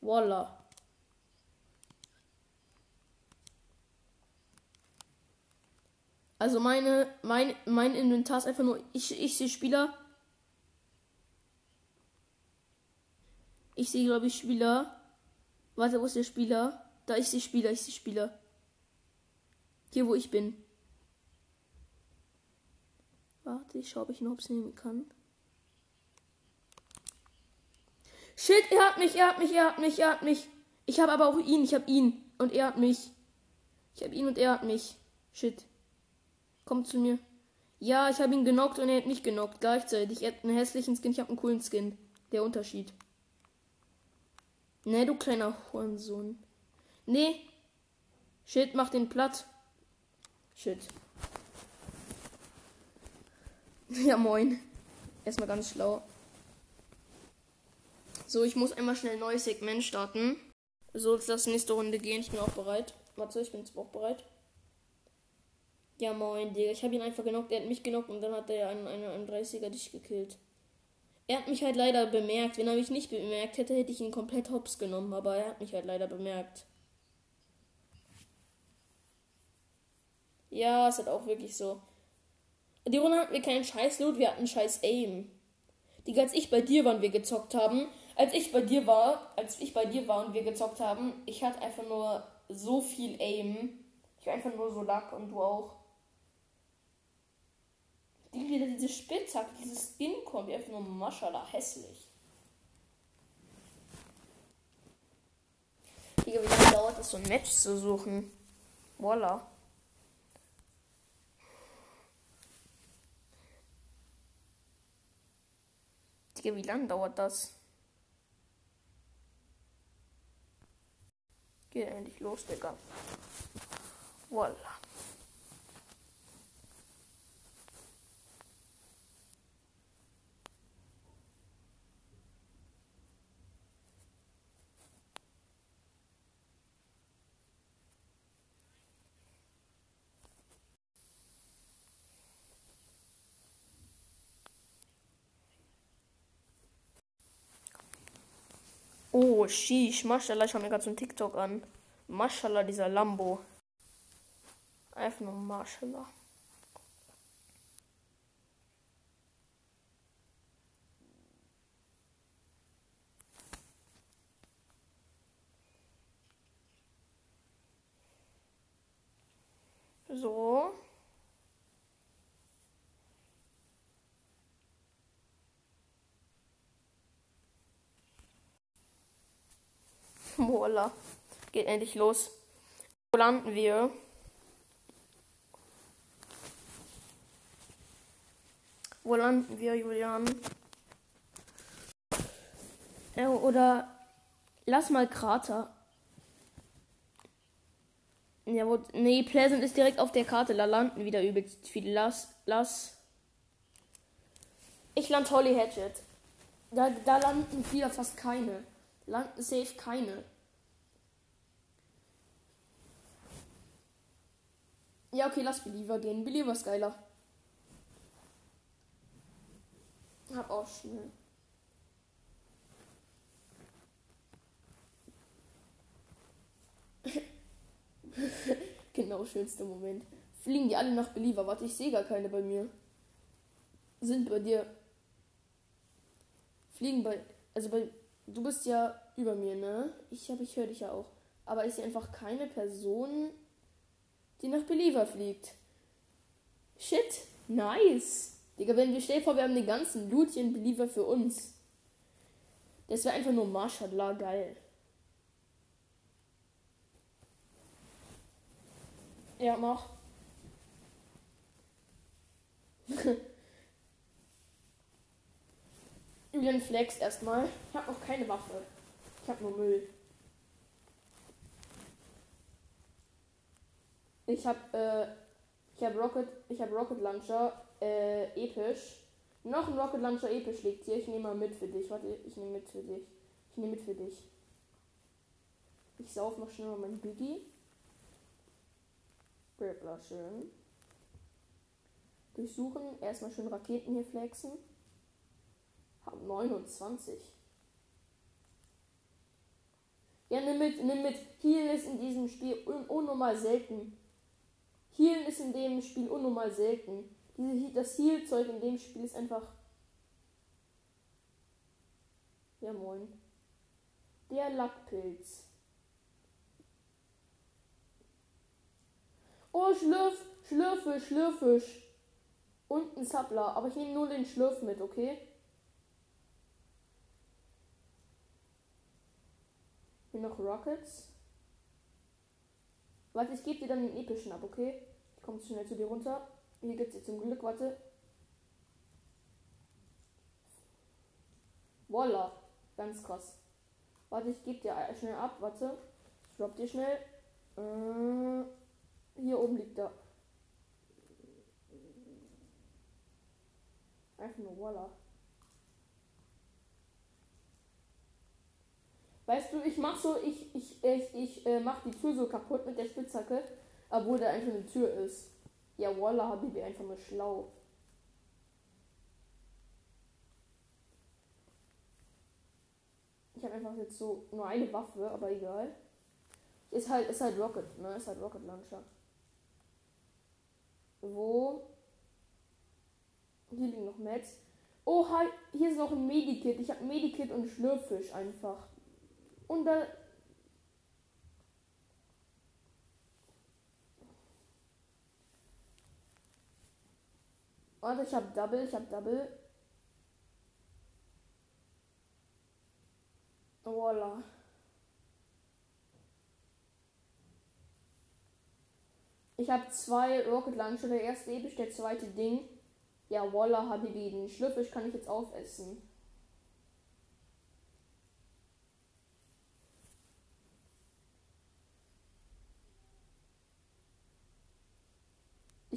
Voila. Also meine, mein, mein Inventar ist einfach nur, ich, ich sehe Spieler. Ich sehe, glaube ich, Spieler. Warte, wo ist der Spieler? Da, ich sehe Spieler, ich sehe Spieler. Hier, wo ich bin. Warte, ich schaue, ob ich noch Hops nehmen kann. Shit, er hat mich, er hat mich, er hat mich, er hat mich. Ich habe aber auch ihn, ich habe ihn. Und er hat mich. Ich habe ihn und er hat mich. Shit. Kommt zu mir. Ja, ich habe ihn genockt und er hat mich genockt. Gleichzeitig. Er hat einen hässlichen Skin, ich habe einen coolen Skin. Der Unterschied. Ne, du kleiner Hurensohn. Nee. Shit, mach den platt. Shit. Ja, moin. Erstmal ganz schlau. So, ich muss einmal schnell ein neues Segment starten. So, jetzt lass nächste Runde gehen. Ich bin auch bereit. Warte, ich bin jetzt auch bereit. Ja, moin, Digga. Ich habe ihn einfach genockt. Er hat mich genockt und dann hat er einen, einen, einen 30er dich gekillt. Er hat mich halt leider bemerkt. Wenn er mich nicht bemerkt hätte, hätte ich ihn komplett hops genommen. Aber er hat mich halt leider bemerkt. Ja, ist halt auch wirklich so. Die Runde hatten wir keinen scheiß Loot, wir hatten scheiß Aim. Die, als ich bei dir war und wir gezockt haben, als ich bei dir war, als ich bei dir war und wir gezockt haben, ich hatte einfach nur so viel Aim. Ich war einfach nur so lack und du auch. Die wieder diese Spitzhacke, dieses Skin-Kombi, einfach nur Maschallah, hässlich. Digga, wie lange dauert es, so ein Match zu suchen? Voila. Digga, wie lange dauert das? Geht endlich los, Digga. Voila. Oh, sheesh, Maschallah, ich schau mir gerade so einen TikTok an. Maschallah, dieser Lambo. Einfach nur Maschallah. So. Voila. Geht endlich los. Wo landen wir? Wo landen wir, Julian? Äh, oder lass mal Krater. Ja, wo, nee, Pleasant ist direkt auf der Karte. Da landen wieder übelst viele. Lass, lass. Ich land Holly Hatchet. Da, da landen wieder fast keine. Landen safe keine. Ja, okay, lass Believer gehen. Believer ist geiler. Hab auch schnell. genau, schönster Moment. Fliegen die alle nach Believer? Warte, ich sehe gar keine bei mir. Sind bei dir. Fliegen bei. Also bei. Du bist ja über mir, ne? Ich habe, ich höre dich ja auch. Aber ich sehe einfach keine Person, die nach Believer fliegt. Shit, nice. Digga, wenn wir stell vor, wir haben den ganzen Loot Believer für uns. Das wäre einfach nur Mashallah geil. Ja, mach. Julian flext erstmal. Ich habe noch keine Waffe. Ich habe nur Müll. Ich habe äh, ich Rocket, ich habe Rocket Launcher äh, episch. Noch ein Rocket Launcher episch liegt hier. Ich nehme mal mit für dich. Warte, ich nehme mit für dich. Ich nehme mit für dich. Ich sauf noch schnell mal mein Biggie. Grappler schön. Durchsuchen. Erstmal schön Raketen hier flexen. Hab 29. Ja, nimm mit, nimm mit. Heal ist in diesem Spiel un unnormal selten. Heal ist in dem Spiel unnormal selten. Diese, das Heal-Zeug in dem Spiel ist einfach. Ja, moin. Der Lackpilz. Oh, Schlürf, Schlürfisch, Schlürfisch. Und ein Zappler. Aber ich nehme nur den Schlürf mit, okay? Noch Rockets. Warte, ich gebe dir dann den epischen ab, okay? Ich komme schnell zu dir runter. Hier gibt es zum Glück, warte. Voila. Ganz krass. Warte, ich gebe dir schnell ab, warte. Ich drop dir schnell. Äh, hier oben liegt er. Einfach nur voila. Weißt du, ich mach so, ich, ich, ich, ich äh, mach die Tür so kaputt mit der Spitzhacke, obwohl da einfach eine Tür ist. Ja, Walla Habibi, einfach nur schlau. Ich habe einfach jetzt so nur eine Waffe, aber egal. Ist halt, ist halt Rocket, ne? Ist halt Rocket Launcher. Wo? Hier liegen noch Mets. Oh, hi, hier ist noch ein Medikit. Ich habe Medikit und Schlürffisch einfach. Und da. Warte, ich habe Double, ich habe Double. Voila. Ich habe zwei Rocket Launcher, der erste episch, der zweite Ding. Ja, Voila, Habibi, den Schlüpfisch kann ich jetzt aufessen.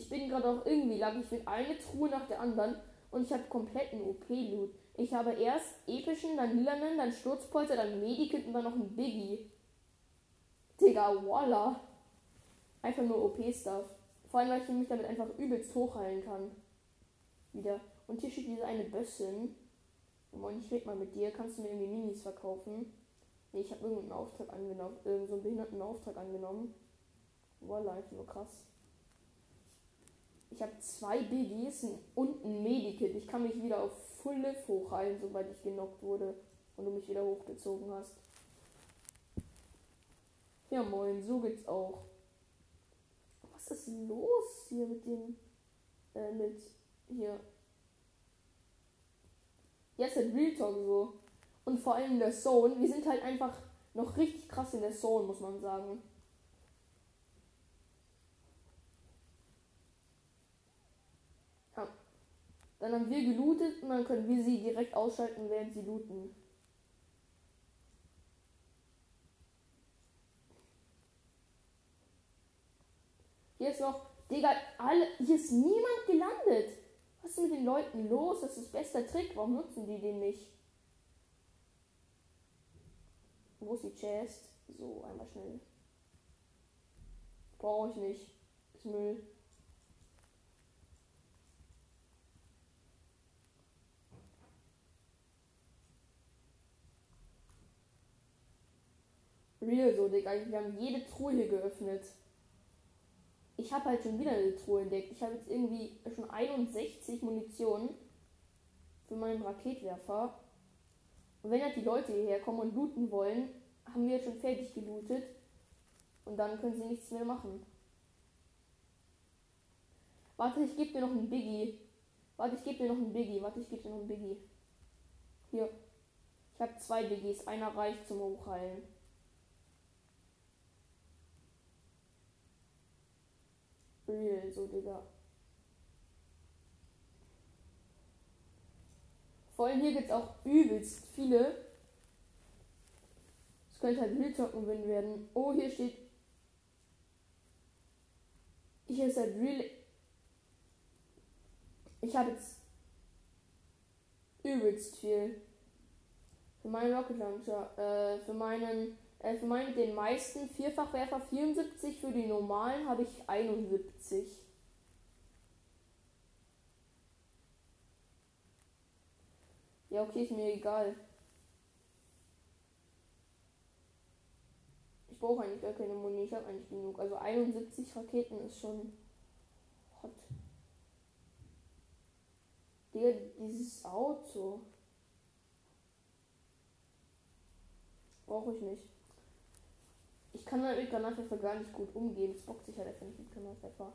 Ich bin gerade auch irgendwie lag ich mit eine Truhe nach der anderen und ich habe kompletten OP-Loot. Ich habe erst epischen, dann lilanen, dann Sturzpolster, dann Medikit und dann noch ein Biggie. Digga, voila. Einfach nur OP-Stuff. Vor allem, weil ich mich damit einfach übelst hochheilen kann. Wieder. Und hier steht diese eine Bössin. Moin, ich red mal mit dir. Kannst du mir irgendwie Minis verkaufen? Nee, ich habe irgendeinen Auftrag angenommen. Irgend so einen behinderten Auftrag angenommen. Voila, einfach nur krass. Ich habe zwei Biggies und ein Medikit. Ich kann mich wieder auf Full Live hochheilen, sobald ich genockt wurde und du mich wieder hochgezogen hast. Ja moin, so geht's auch. Was ist los hier mit dem äh, mit hier Jetzt ja, ist Real Talk so. Und vor allem der Zone. Wir sind halt einfach noch richtig krass in der Zone, muss man sagen. Dann haben wir gelootet und dann können wir sie direkt ausschalten, während sie looten. Hier ist noch, Digga, alle, hier ist niemand gelandet. Was ist mit den Leuten los? Das ist bester Trick. Warum nutzen die den nicht? Wo ist die Chest? So, einmal schnell. Brauche ich nicht. Ist Müll. Real so, Digga. Wir haben jede Truhe hier geöffnet. Ich habe halt schon wieder eine Truhe entdeckt. Ich habe jetzt irgendwie schon 61 Munition für meinen Raketwerfer. Und wenn halt die Leute hierher kommen und looten wollen, haben wir jetzt schon fertig gelootet. Und dann können sie nichts mehr machen. Warte, ich gebe dir noch einen Biggie. Warte, ich gebe dir noch einen Biggie. Warte, ich gebe dir noch einen Biggie. Hier. Ich habe zwei Biggies. Einer reicht zum Hochheilen. Real, so, Digga. Vor allem hier gibt es auch übelst viele. Es könnte halt Real Talk Win werden. Oh, hier steht. Hier ist halt Real. Ich habe jetzt übelst viel. Für meinen Rocket Launcher. Äh, für meinen äh, für meine den meisten Vierfachwerfer 74, für die normalen habe ich 71. Ja, okay, ist mir egal. Ich brauche eigentlich gar keine Muni, ich habe eigentlich genug. Also 71 Raketen ist schon hot. Digga, dieses Auto. Brauche ich nicht. Ich kann halt mit Granatwerfer gar nicht gut umgehen. Es bockt sich halt einfach nicht mit Granatwerfer.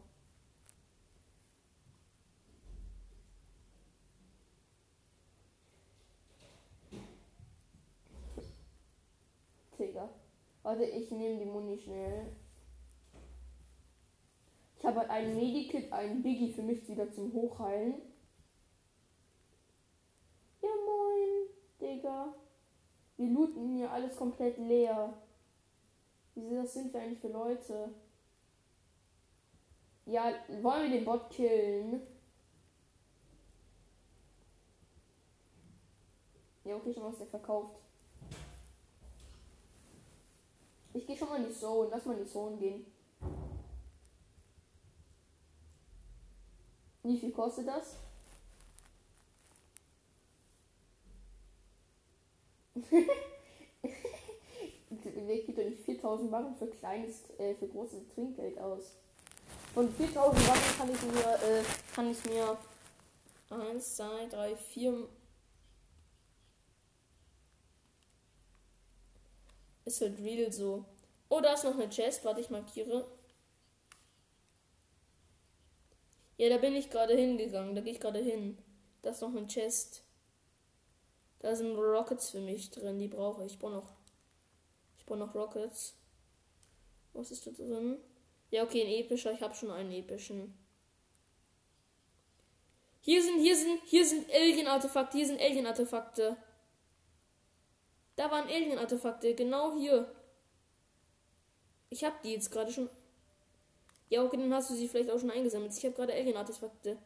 Digga. Warte, ich nehme die Muni schnell. Ich habe halt ein Medikit, ein Biggie für mich wieder zum Hochheilen. Ja moin, Digga. Wir looten hier alles komplett leer. Wieso das sind wir eigentlich für Leute? Ja, wollen wir den Bot killen? Ja, okay, schon was der verkauft. Ich gehe schon mal in die Zone. Lass mal in die Zone gehen. Wie viel kostet das? gibt doch nicht 4000 Waffen für kleines, äh, für großes Trinkgeld aus? Von 4000 Waffen kann ich mir, äh, kann ich mir 1, 2, 3, 4 ist halt real so. Oh, da ist noch eine Chest, warte, ich markiere. Ja, da bin ich gerade hingegangen, da gehe ich gerade hin. Da ist noch eine Chest. Da sind Rockets für mich drin, die brauche ich. Ich brauche noch ich brauche noch Rockets. Was ist da drin? Ja, okay, ein epischer. Ich habe schon einen epischen. Hier sind, hier sind, hier sind Alien-Artefakte. Hier sind Alien-Artefakte. Da waren Alien-Artefakte. Genau hier. Ich habe die jetzt gerade schon. Ja, okay, dann hast du sie vielleicht auch schon eingesammelt. Ich habe gerade Alien-Artefakte.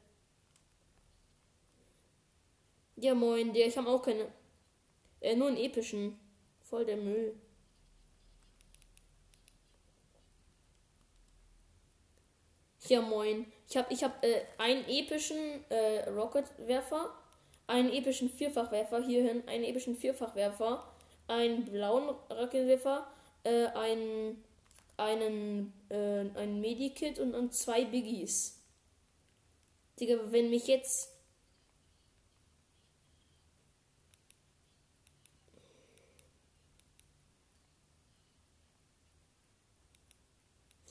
Ja, moin, der. Ich habe auch keine. Äh, nur einen epischen. Voll der Müll. Ja, moin. Ich habe ich hab, äh, einen epischen äh, Rocketwerfer, einen epischen Vierfachwerfer hierhin, einen epischen Vierfachwerfer, einen blauen Rocketwerfer, äh, einen, einen, äh, ein Medikit und, und zwei Biggies. Digga, wenn mich jetzt.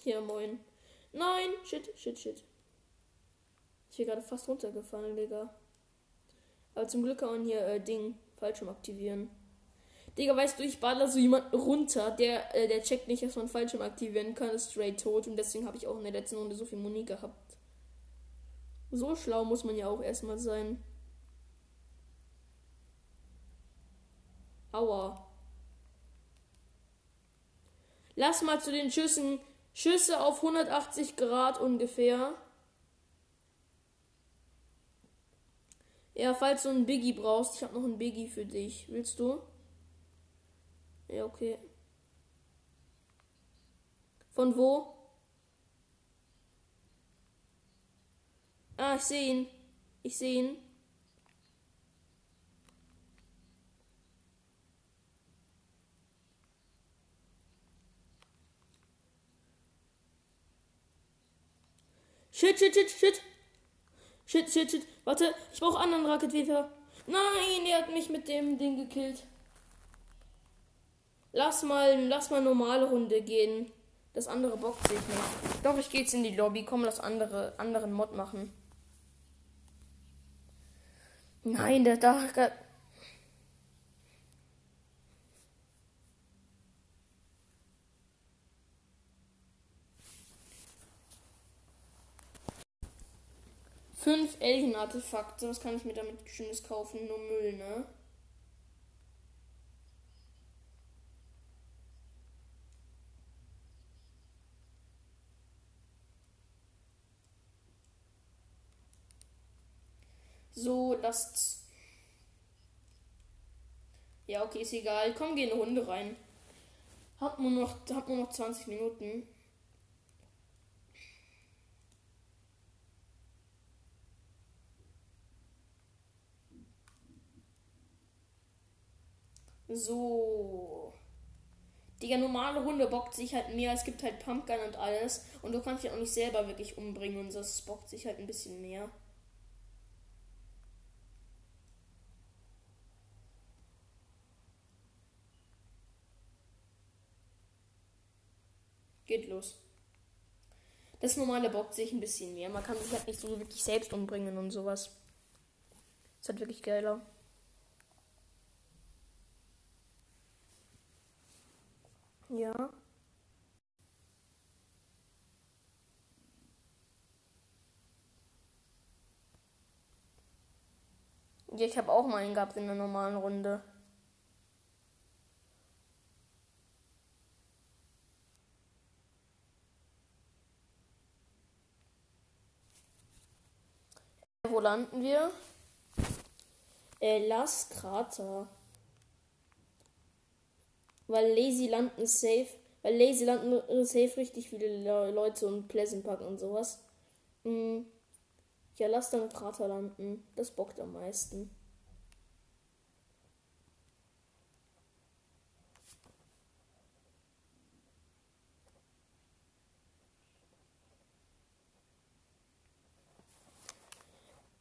Hier, moin. Nein, shit, shit, shit. Ich bin gerade fast runtergefallen, Digga. Aber zum Glück kann man hier äh, Ding Fallschirm aktivieren. Digga, weißt du, ich baller so jemanden runter, der, äh, der checkt nicht, dass man Fallschirm aktivieren kann, ist straight tot. Und deswegen habe ich auch in der letzten Runde so viel Muni gehabt. So schlau muss man ja auch erstmal sein. Aua. Lass mal zu den Schüssen Schüsse auf 180 Grad ungefähr. Ja, falls du einen Biggie brauchst, ich habe noch einen Biggie für dich. Willst du? Ja, okay. Von wo? Ah, ich sehe ihn. Ich sehe ihn. Shit, shit, shit, shit. Shit, shit, shit. Warte, ich brauche anderen Raketwerfer. Nein, er hat mich mit dem Ding gekillt. Lass mal, lass mal normale Runde gehen. Das andere bockt sich nicht. Doch, ich gehe jetzt in die Lobby. Komm, lass andere, anderen Mod machen. Nein, der da. Fünf Alien-Artefakte. Was kann ich mir damit Schönes kaufen? Nur Müll, ne? So, lasst. Ja, okay, ist egal. Komm, geh in eine Runde rein. Hab nur noch, hab nur noch 20 Minuten. So. Digga, normale Hunde bockt sich halt mehr. Es gibt halt Pumpgun und alles. Und du kannst dich auch nicht selber wirklich umbringen und das bockt sich halt ein bisschen mehr. Geht los. Das normale bockt sich ein bisschen mehr. Man kann sich halt nicht so wirklich selbst umbringen und sowas. Ist halt wirklich geiler. Ja. Ja, ich habe auch mal einen gehabt in der normalen Runde. Wo landen wir? Äh, Last Krater. Weil Lazy landen safe. Weil Lazy landen safe richtig viele Le Leute und Pleasant Park und sowas. Mhm. Ja, lass dann Krater landen. Das bockt am meisten.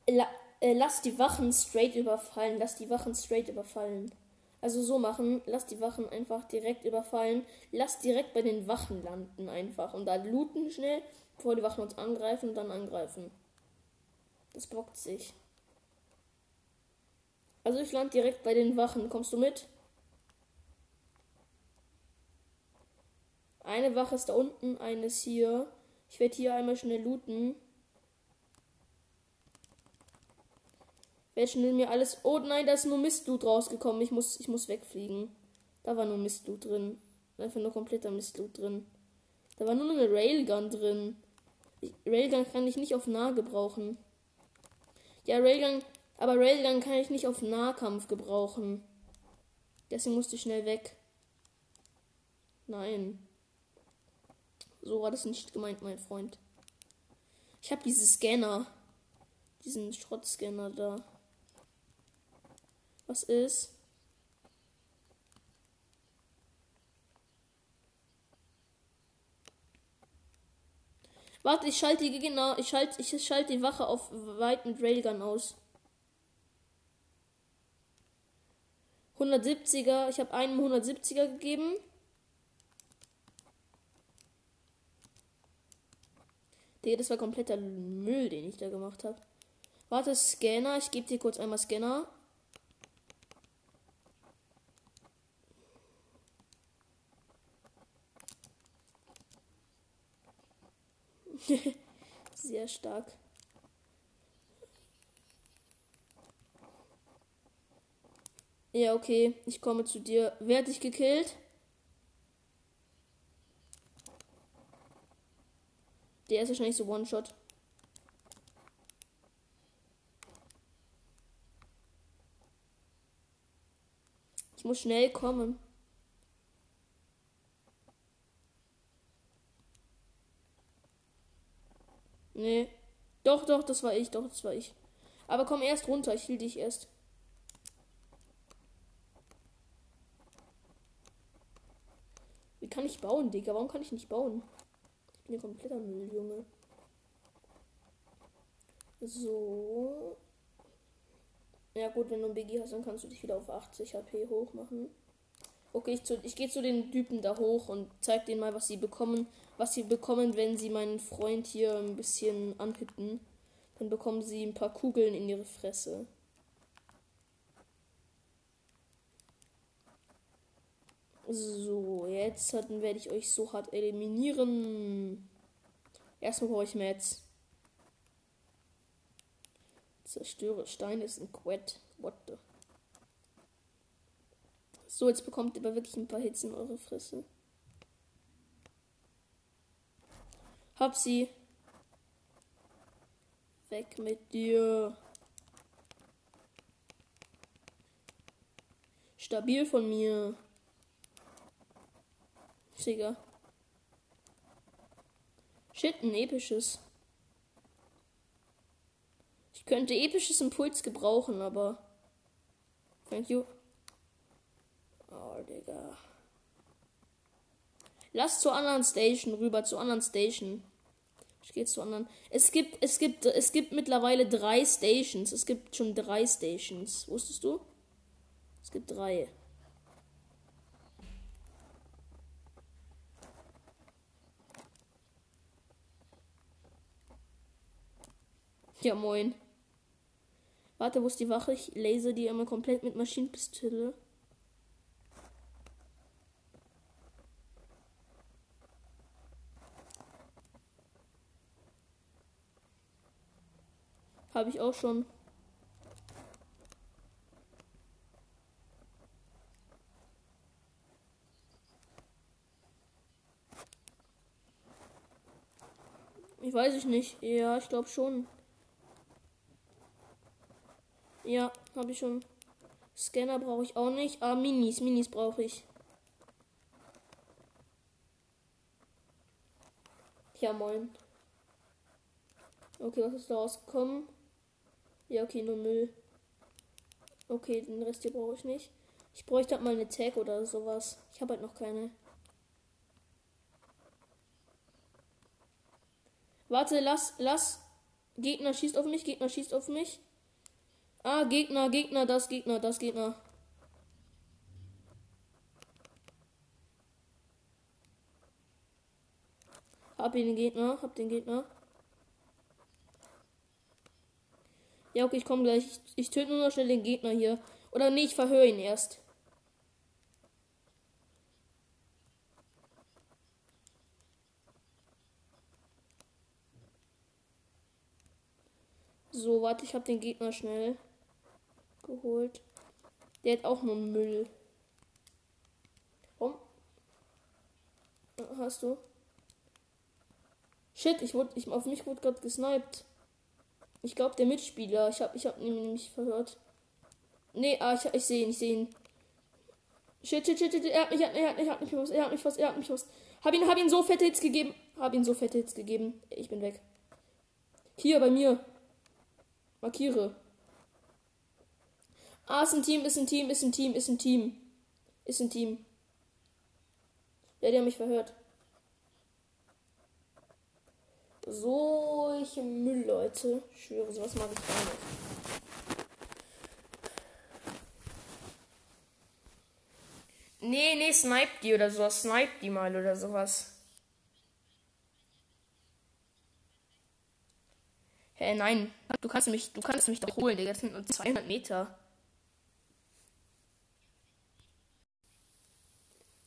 La äh, lass die Wachen straight überfallen. Lass die Wachen straight überfallen. Also so machen, lass die Wachen einfach direkt überfallen. Lass direkt bei den Wachen landen einfach. Und da looten schnell, bevor die Wachen uns angreifen und dann angreifen. Das bockt sich. Also ich lande direkt bei den Wachen. Kommst du mit? Eine Wache ist da unten, eine ist hier. Ich werde hier einmal schnell looten. Wer schnell mir alles. Oh nein, da ist nur Mistloot rausgekommen. Ich muss, ich muss wegfliegen. Da war nur Mistloot drin. Einfach nur kompletter Mistloot drin. Da war nur eine Railgun drin. Ich, Railgun kann ich nicht auf nah gebrauchen. Ja, Railgun. Aber Railgun kann ich nicht auf Nahkampf gebrauchen. Deswegen musste ich schnell weg. Nein. So war das nicht gemeint, mein Freund. Ich habe diese Scanner. Diesen Schrottscanner da. Was ist? Warte, ich schalte die genau, ich schalte ich schalte die Wache auf weit mit Railgun aus. 170er, ich habe einem 170er gegeben. Digga, das war kompletter Müll, den ich da gemacht habe. Warte, Scanner, ich gebe dir kurz einmal Scanner. Sehr stark. Ja, okay. Ich komme zu dir. Wer hat dich gekillt? Der ist wahrscheinlich so One-Shot. Ich muss schnell kommen. Nee, Doch, doch, das war ich, doch, das war ich. Aber komm erst runter, ich will dich erst. Wie kann ich bauen, Digga? Warum kann ich nicht bauen? Ich bin ja kompletter Müll, Junge. So. Ja gut, wenn du ein Biggie hast, dann kannst du dich wieder auf 80 HP hoch machen. Okay, ich, zu, ich gehe zu den Typen da hoch und zeig denen mal, was sie bekommen. Was sie bekommen, wenn sie meinen Freund hier ein bisschen anhitten. Dann bekommen sie ein paar Kugeln in ihre Fresse. So, jetzt werde ich euch so hart eliminieren. Erstmal brauche ich Mats. Zerstöre Stein ist ein Quet. What the? So, jetzt bekommt ihr aber wirklich ein paar Hits in eure Fresse. Hab sie. Weg mit dir. Stabil von mir. Digga. Shit, ein episches. Ich könnte episches Impuls gebrauchen, aber. Thank you. Oh, Digga. Lass zur anderen Station rüber, zur anderen Station. Ich gehe zu anderen. Es gibt, es gibt, es gibt mittlerweile drei Stations. Es gibt schon drei Stations. Wusstest du? Es gibt drei. Ja, moin. Warte, wo ist die Wache? Ich laser die immer komplett mit Maschinenpistole. Habe ich auch schon. Ich weiß ich nicht. Ja, ich glaube schon. Ja, habe ich schon. Scanner brauche ich auch nicht. Ah, Minis, Minis brauche ich. Ja, moin. Okay, was ist da rausgekommen? Ja, okay, nur Müll. Okay, den Rest hier brauche ich nicht. Ich bräuchte halt mal eine Tag oder sowas. Ich habe halt noch keine. Warte, lass, lass. Gegner schießt auf mich, Gegner schießt auf mich. Ah, Gegner, Gegner, das Gegner, das Gegner. Hab ihn den Gegner, hab den Gegner. Ja, okay, ich komme gleich. Ich, ich töte nur noch schnell den Gegner hier. Oder nee, ich verhöre ihn erst. So, warte, ich hab den Gegner schnell geholt. Der hat auch nur Müll. Warum? Hast du? Shit, ich wurde, ich, auf mich wurde gerade gesniped. Ich glaube, der Mitspieler. Ich habe ich hab nämlich verhört. Nee, ah, ich, ich sehe ihn, ich sehe ihn. Shit, shit, shit, shit, er hat mich, er hat, er hat mich was, er hat mich was, er hat mich was. Hab ihn, hab ihn so fette Hits gegeben. Hab ihn so fette Hits gegeben. Ich bin weg. Hier bei mir. Markiere. Ah, ist ein Team, ist ein Team, ist ein Team, ist ein Team. Ist ein Team. Ja, die haben mich verhört. Solche Müll, Leute. Ich schwöre, sowas mag ich gar nicht. Nee, nee, snipe die oder sowas. Snipe die mal oder sowas. Hä, hey, nein. Du kannst mich, du kannst mich doch holen, Digga. Das sind nur 200 Meter.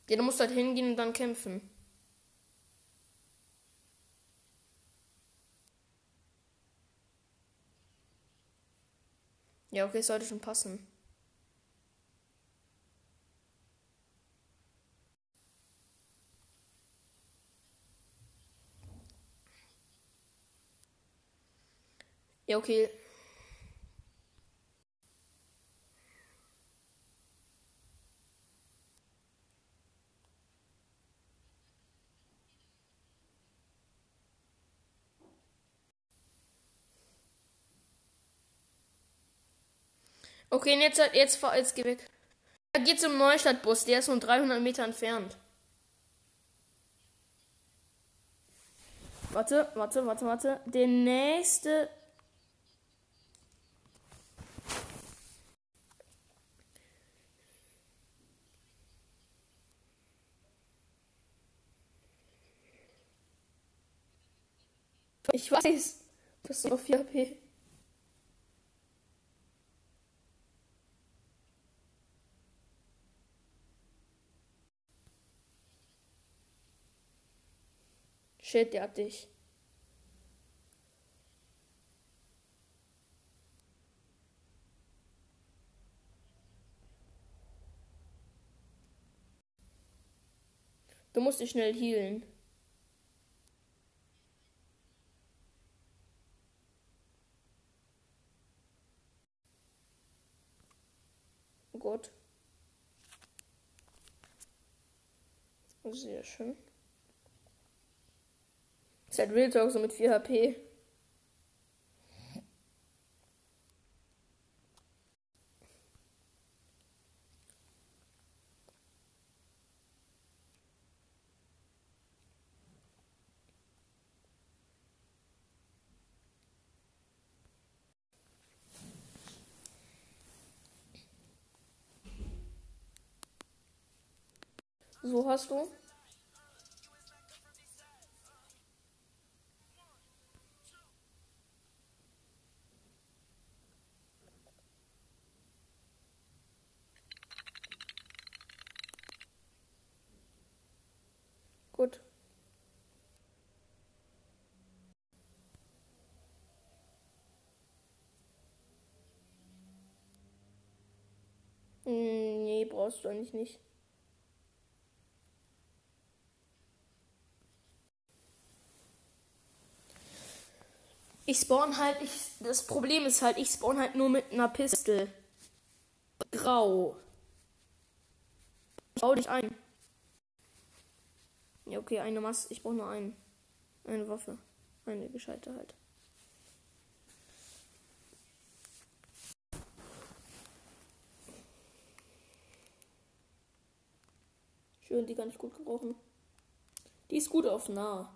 Ja, du musst halt hingehen und dann kämpfen. Ja, okay, sollte schon passen. Ja, okay. Okay, jetzt, jetzt, fahr- jetzt geh weg. Er geht zum Neustadtbus, der ist nur 300 Meter entfernt. Warte, warte, warte, warte. Der nächste. Ich weiß. Du hast noch 4 HP. Shit, der hat dich. Du musst dich schnell healen. Gut. Sehr schön. Halt Real Talk so mit 4 HP. So hast du. Brauchst du eigentlich nicht. Ich spawn halt, ich, das Problem ist halt, ich spawn halt nur mit einer Pistole. Grau. Bau dich ein. Ja, okay, eine Masse. Ich brauche nur einen. Eine Waffe. Eine gescheite halt. Schön, die kann ich gut gebrauchen. Die ist gut auf nah.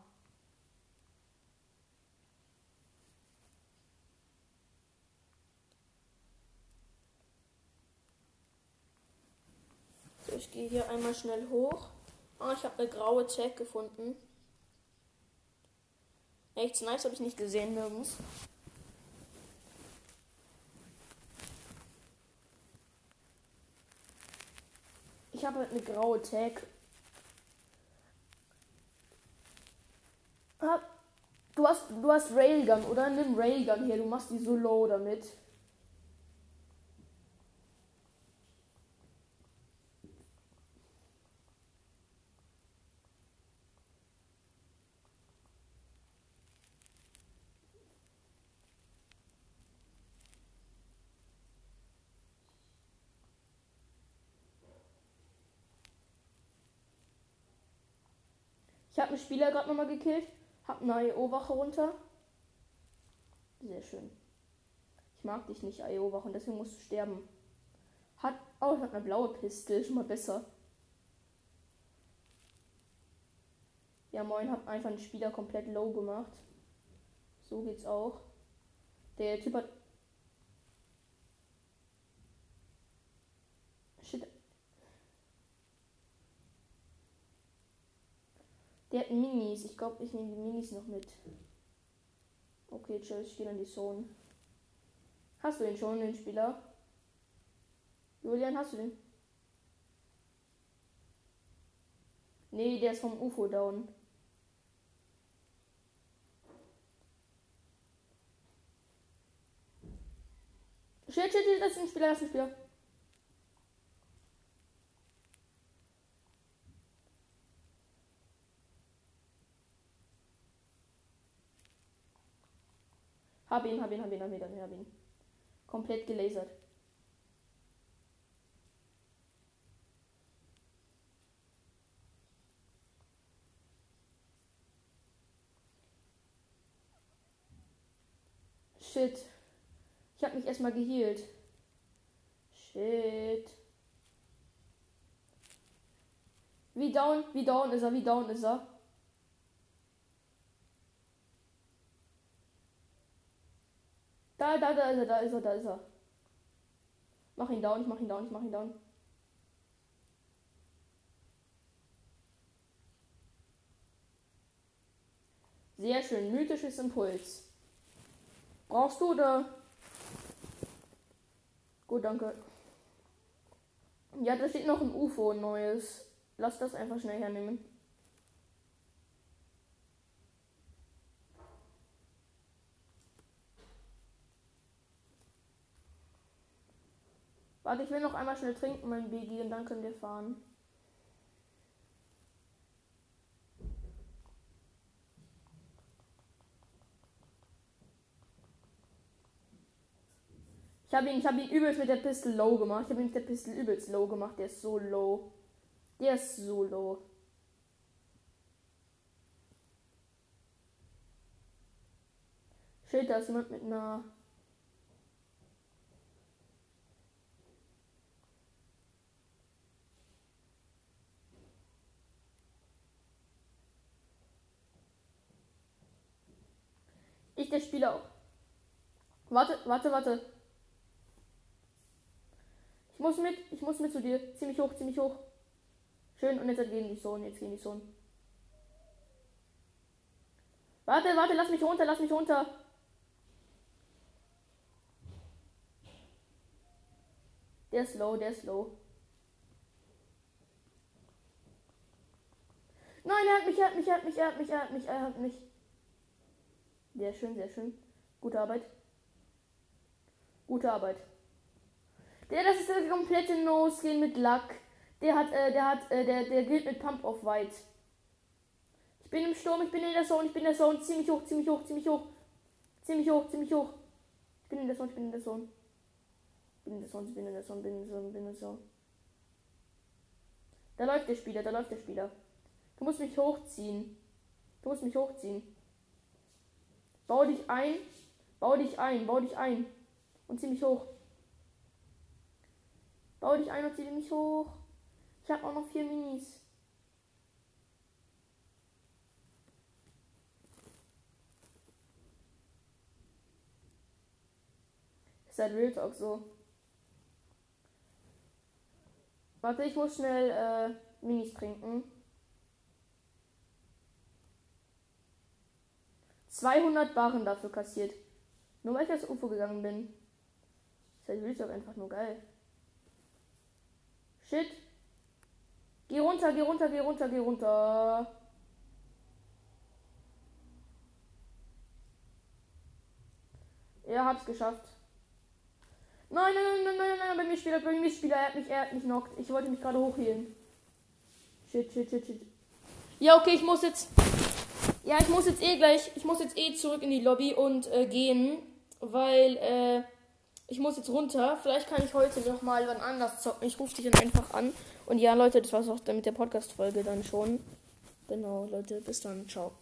So, ich gehe hier einmal schnell hoch. Ah, ich habe eine graue Tag gefunden. Echt nice, habe ich nicht gesehen nirgends. Ich habe halt eine graue Tag. Du hast, du hast Railgun, oder? Nimm Railgun hier, du machst die so low damit. Ich habe einen Spieler gerade nochmal gekillt. Hab eine IO-Wache runter. Sehr schön. Ich mag dich nicht, IO-Wache, und deswegen musst du sterben. Hat. Oh, hab eine blaue Pistole. Schon mal besser. Ja, moin, hab einfach einen Spieler komplett low gemacht. So geht's auch. Der Typ hat. Shit. Der hat Minis. Ich glaube, ich nehme die Minis noch mit. Okay, ich gehe in die Zone. Hast du den schon, den Spieler? Julian, hast du den? Nee, der ist vom UFO down. Shit, shit, shit, das ist ein Spieler, das ist ein Spieler. Hab ihn, hab ihn, hab ihn, hab ihn, hab ihn. Komplett gelasert. Shit. Ich hab mich erstmal geheilt. Shit. Wie down, wie down ist er, wie down ist er? Da, da, da ist er, da ist er, da ist er. Mach ihn down, ich mach ihn down, ich mach ihn down. Sehr schön, mythisches Impuls. Brauchst du oder? Gut, danke. Ja, da steht noch ein UFO, neues. Lass das einfach schnell hernehmen. Warte, ich will noch einmal schnell trinken, mein Biggie, und dann können wir fahren. Ich habe ihn, habe ihn übelst mit der Pistol low gemacht. Ich habe ihn mit der Pistol übelst low gemacht. Der ist so low. Der ist so low. Shit, da ist jemand mit einer. Der Spieler. Warte, warte, warte. Ich muss mit, ich muss mit zu dir. Ziemlich hoch, ziemlich hoch. Schön, und jetzt gehen die Sohn, jetzt gehen die Sohn. Warte, warte, lass mich runter, lass mich runter. Der ist low, der ist low. Nein, er hat mich, er hat mich, er hat mich, er hat mich, er hat mich, er hat mich. Sehr schön, sehr schön. Gute Arbeit. Gute Arbeit. Der, das ist der komplette No-Skin mit Lack. Der hat, äh, der hat, äh, der, der gilt mit Pump of White. Ich bin im Sturm, ich bin in der Zone, ich bin in der Zone. Ziemlich hoch, ziemlich hoch, ziemlich hoch. Ziemlich hoch, ziemlich hoch. Ich bin in der Zone, ich bin in der Zone. Ich bin in der Zone, ich bin in der Zone, bin in der Zone, bin in der Zone. Da läuft der Spieler, da läuft der Spieler. Du musst mich hochziehen. Du musst mich hochziehen. Bau dich ein. Bau dich ein, bau dich ein. Und zieh mich hoch. Bau dich ein und zieh mich hoch. Ich habe auch noch vier Minis. Ist halt Real Talk so. Warte, ich muss schnell äh, Minis trinken. 200 Barren dafür kassiert. Nur weil ich als UFO gegangen bin. Ist halt Real Talk einfach nur geil. Shit. Geh runter, geh runter, geh runter, geh runter. Er hat's geschafft. Nein, nein, nein, nein, nein, nein, bei mir Spieler, bei mir Spieler, er hat mich, er hat mich knockt. Ich wollte mich gerade hochhielen. Shit, shit, shit, shit. Ja, okay, ich muss jetzt. Ja, ich muss jetzt eh gleich. Ich muss jetzt eh zurück in die Lobby und äh, gehen. Weil, äh ich muss jetzt runter. Vielleicht kann ich heute noch mal wann anders zocken. Ich rufe dich dann einfach an. Und ja, Leute, das war's auch dann mit der Podcast-Folge dann schon. Genau, Leute, bis dann. Ciao.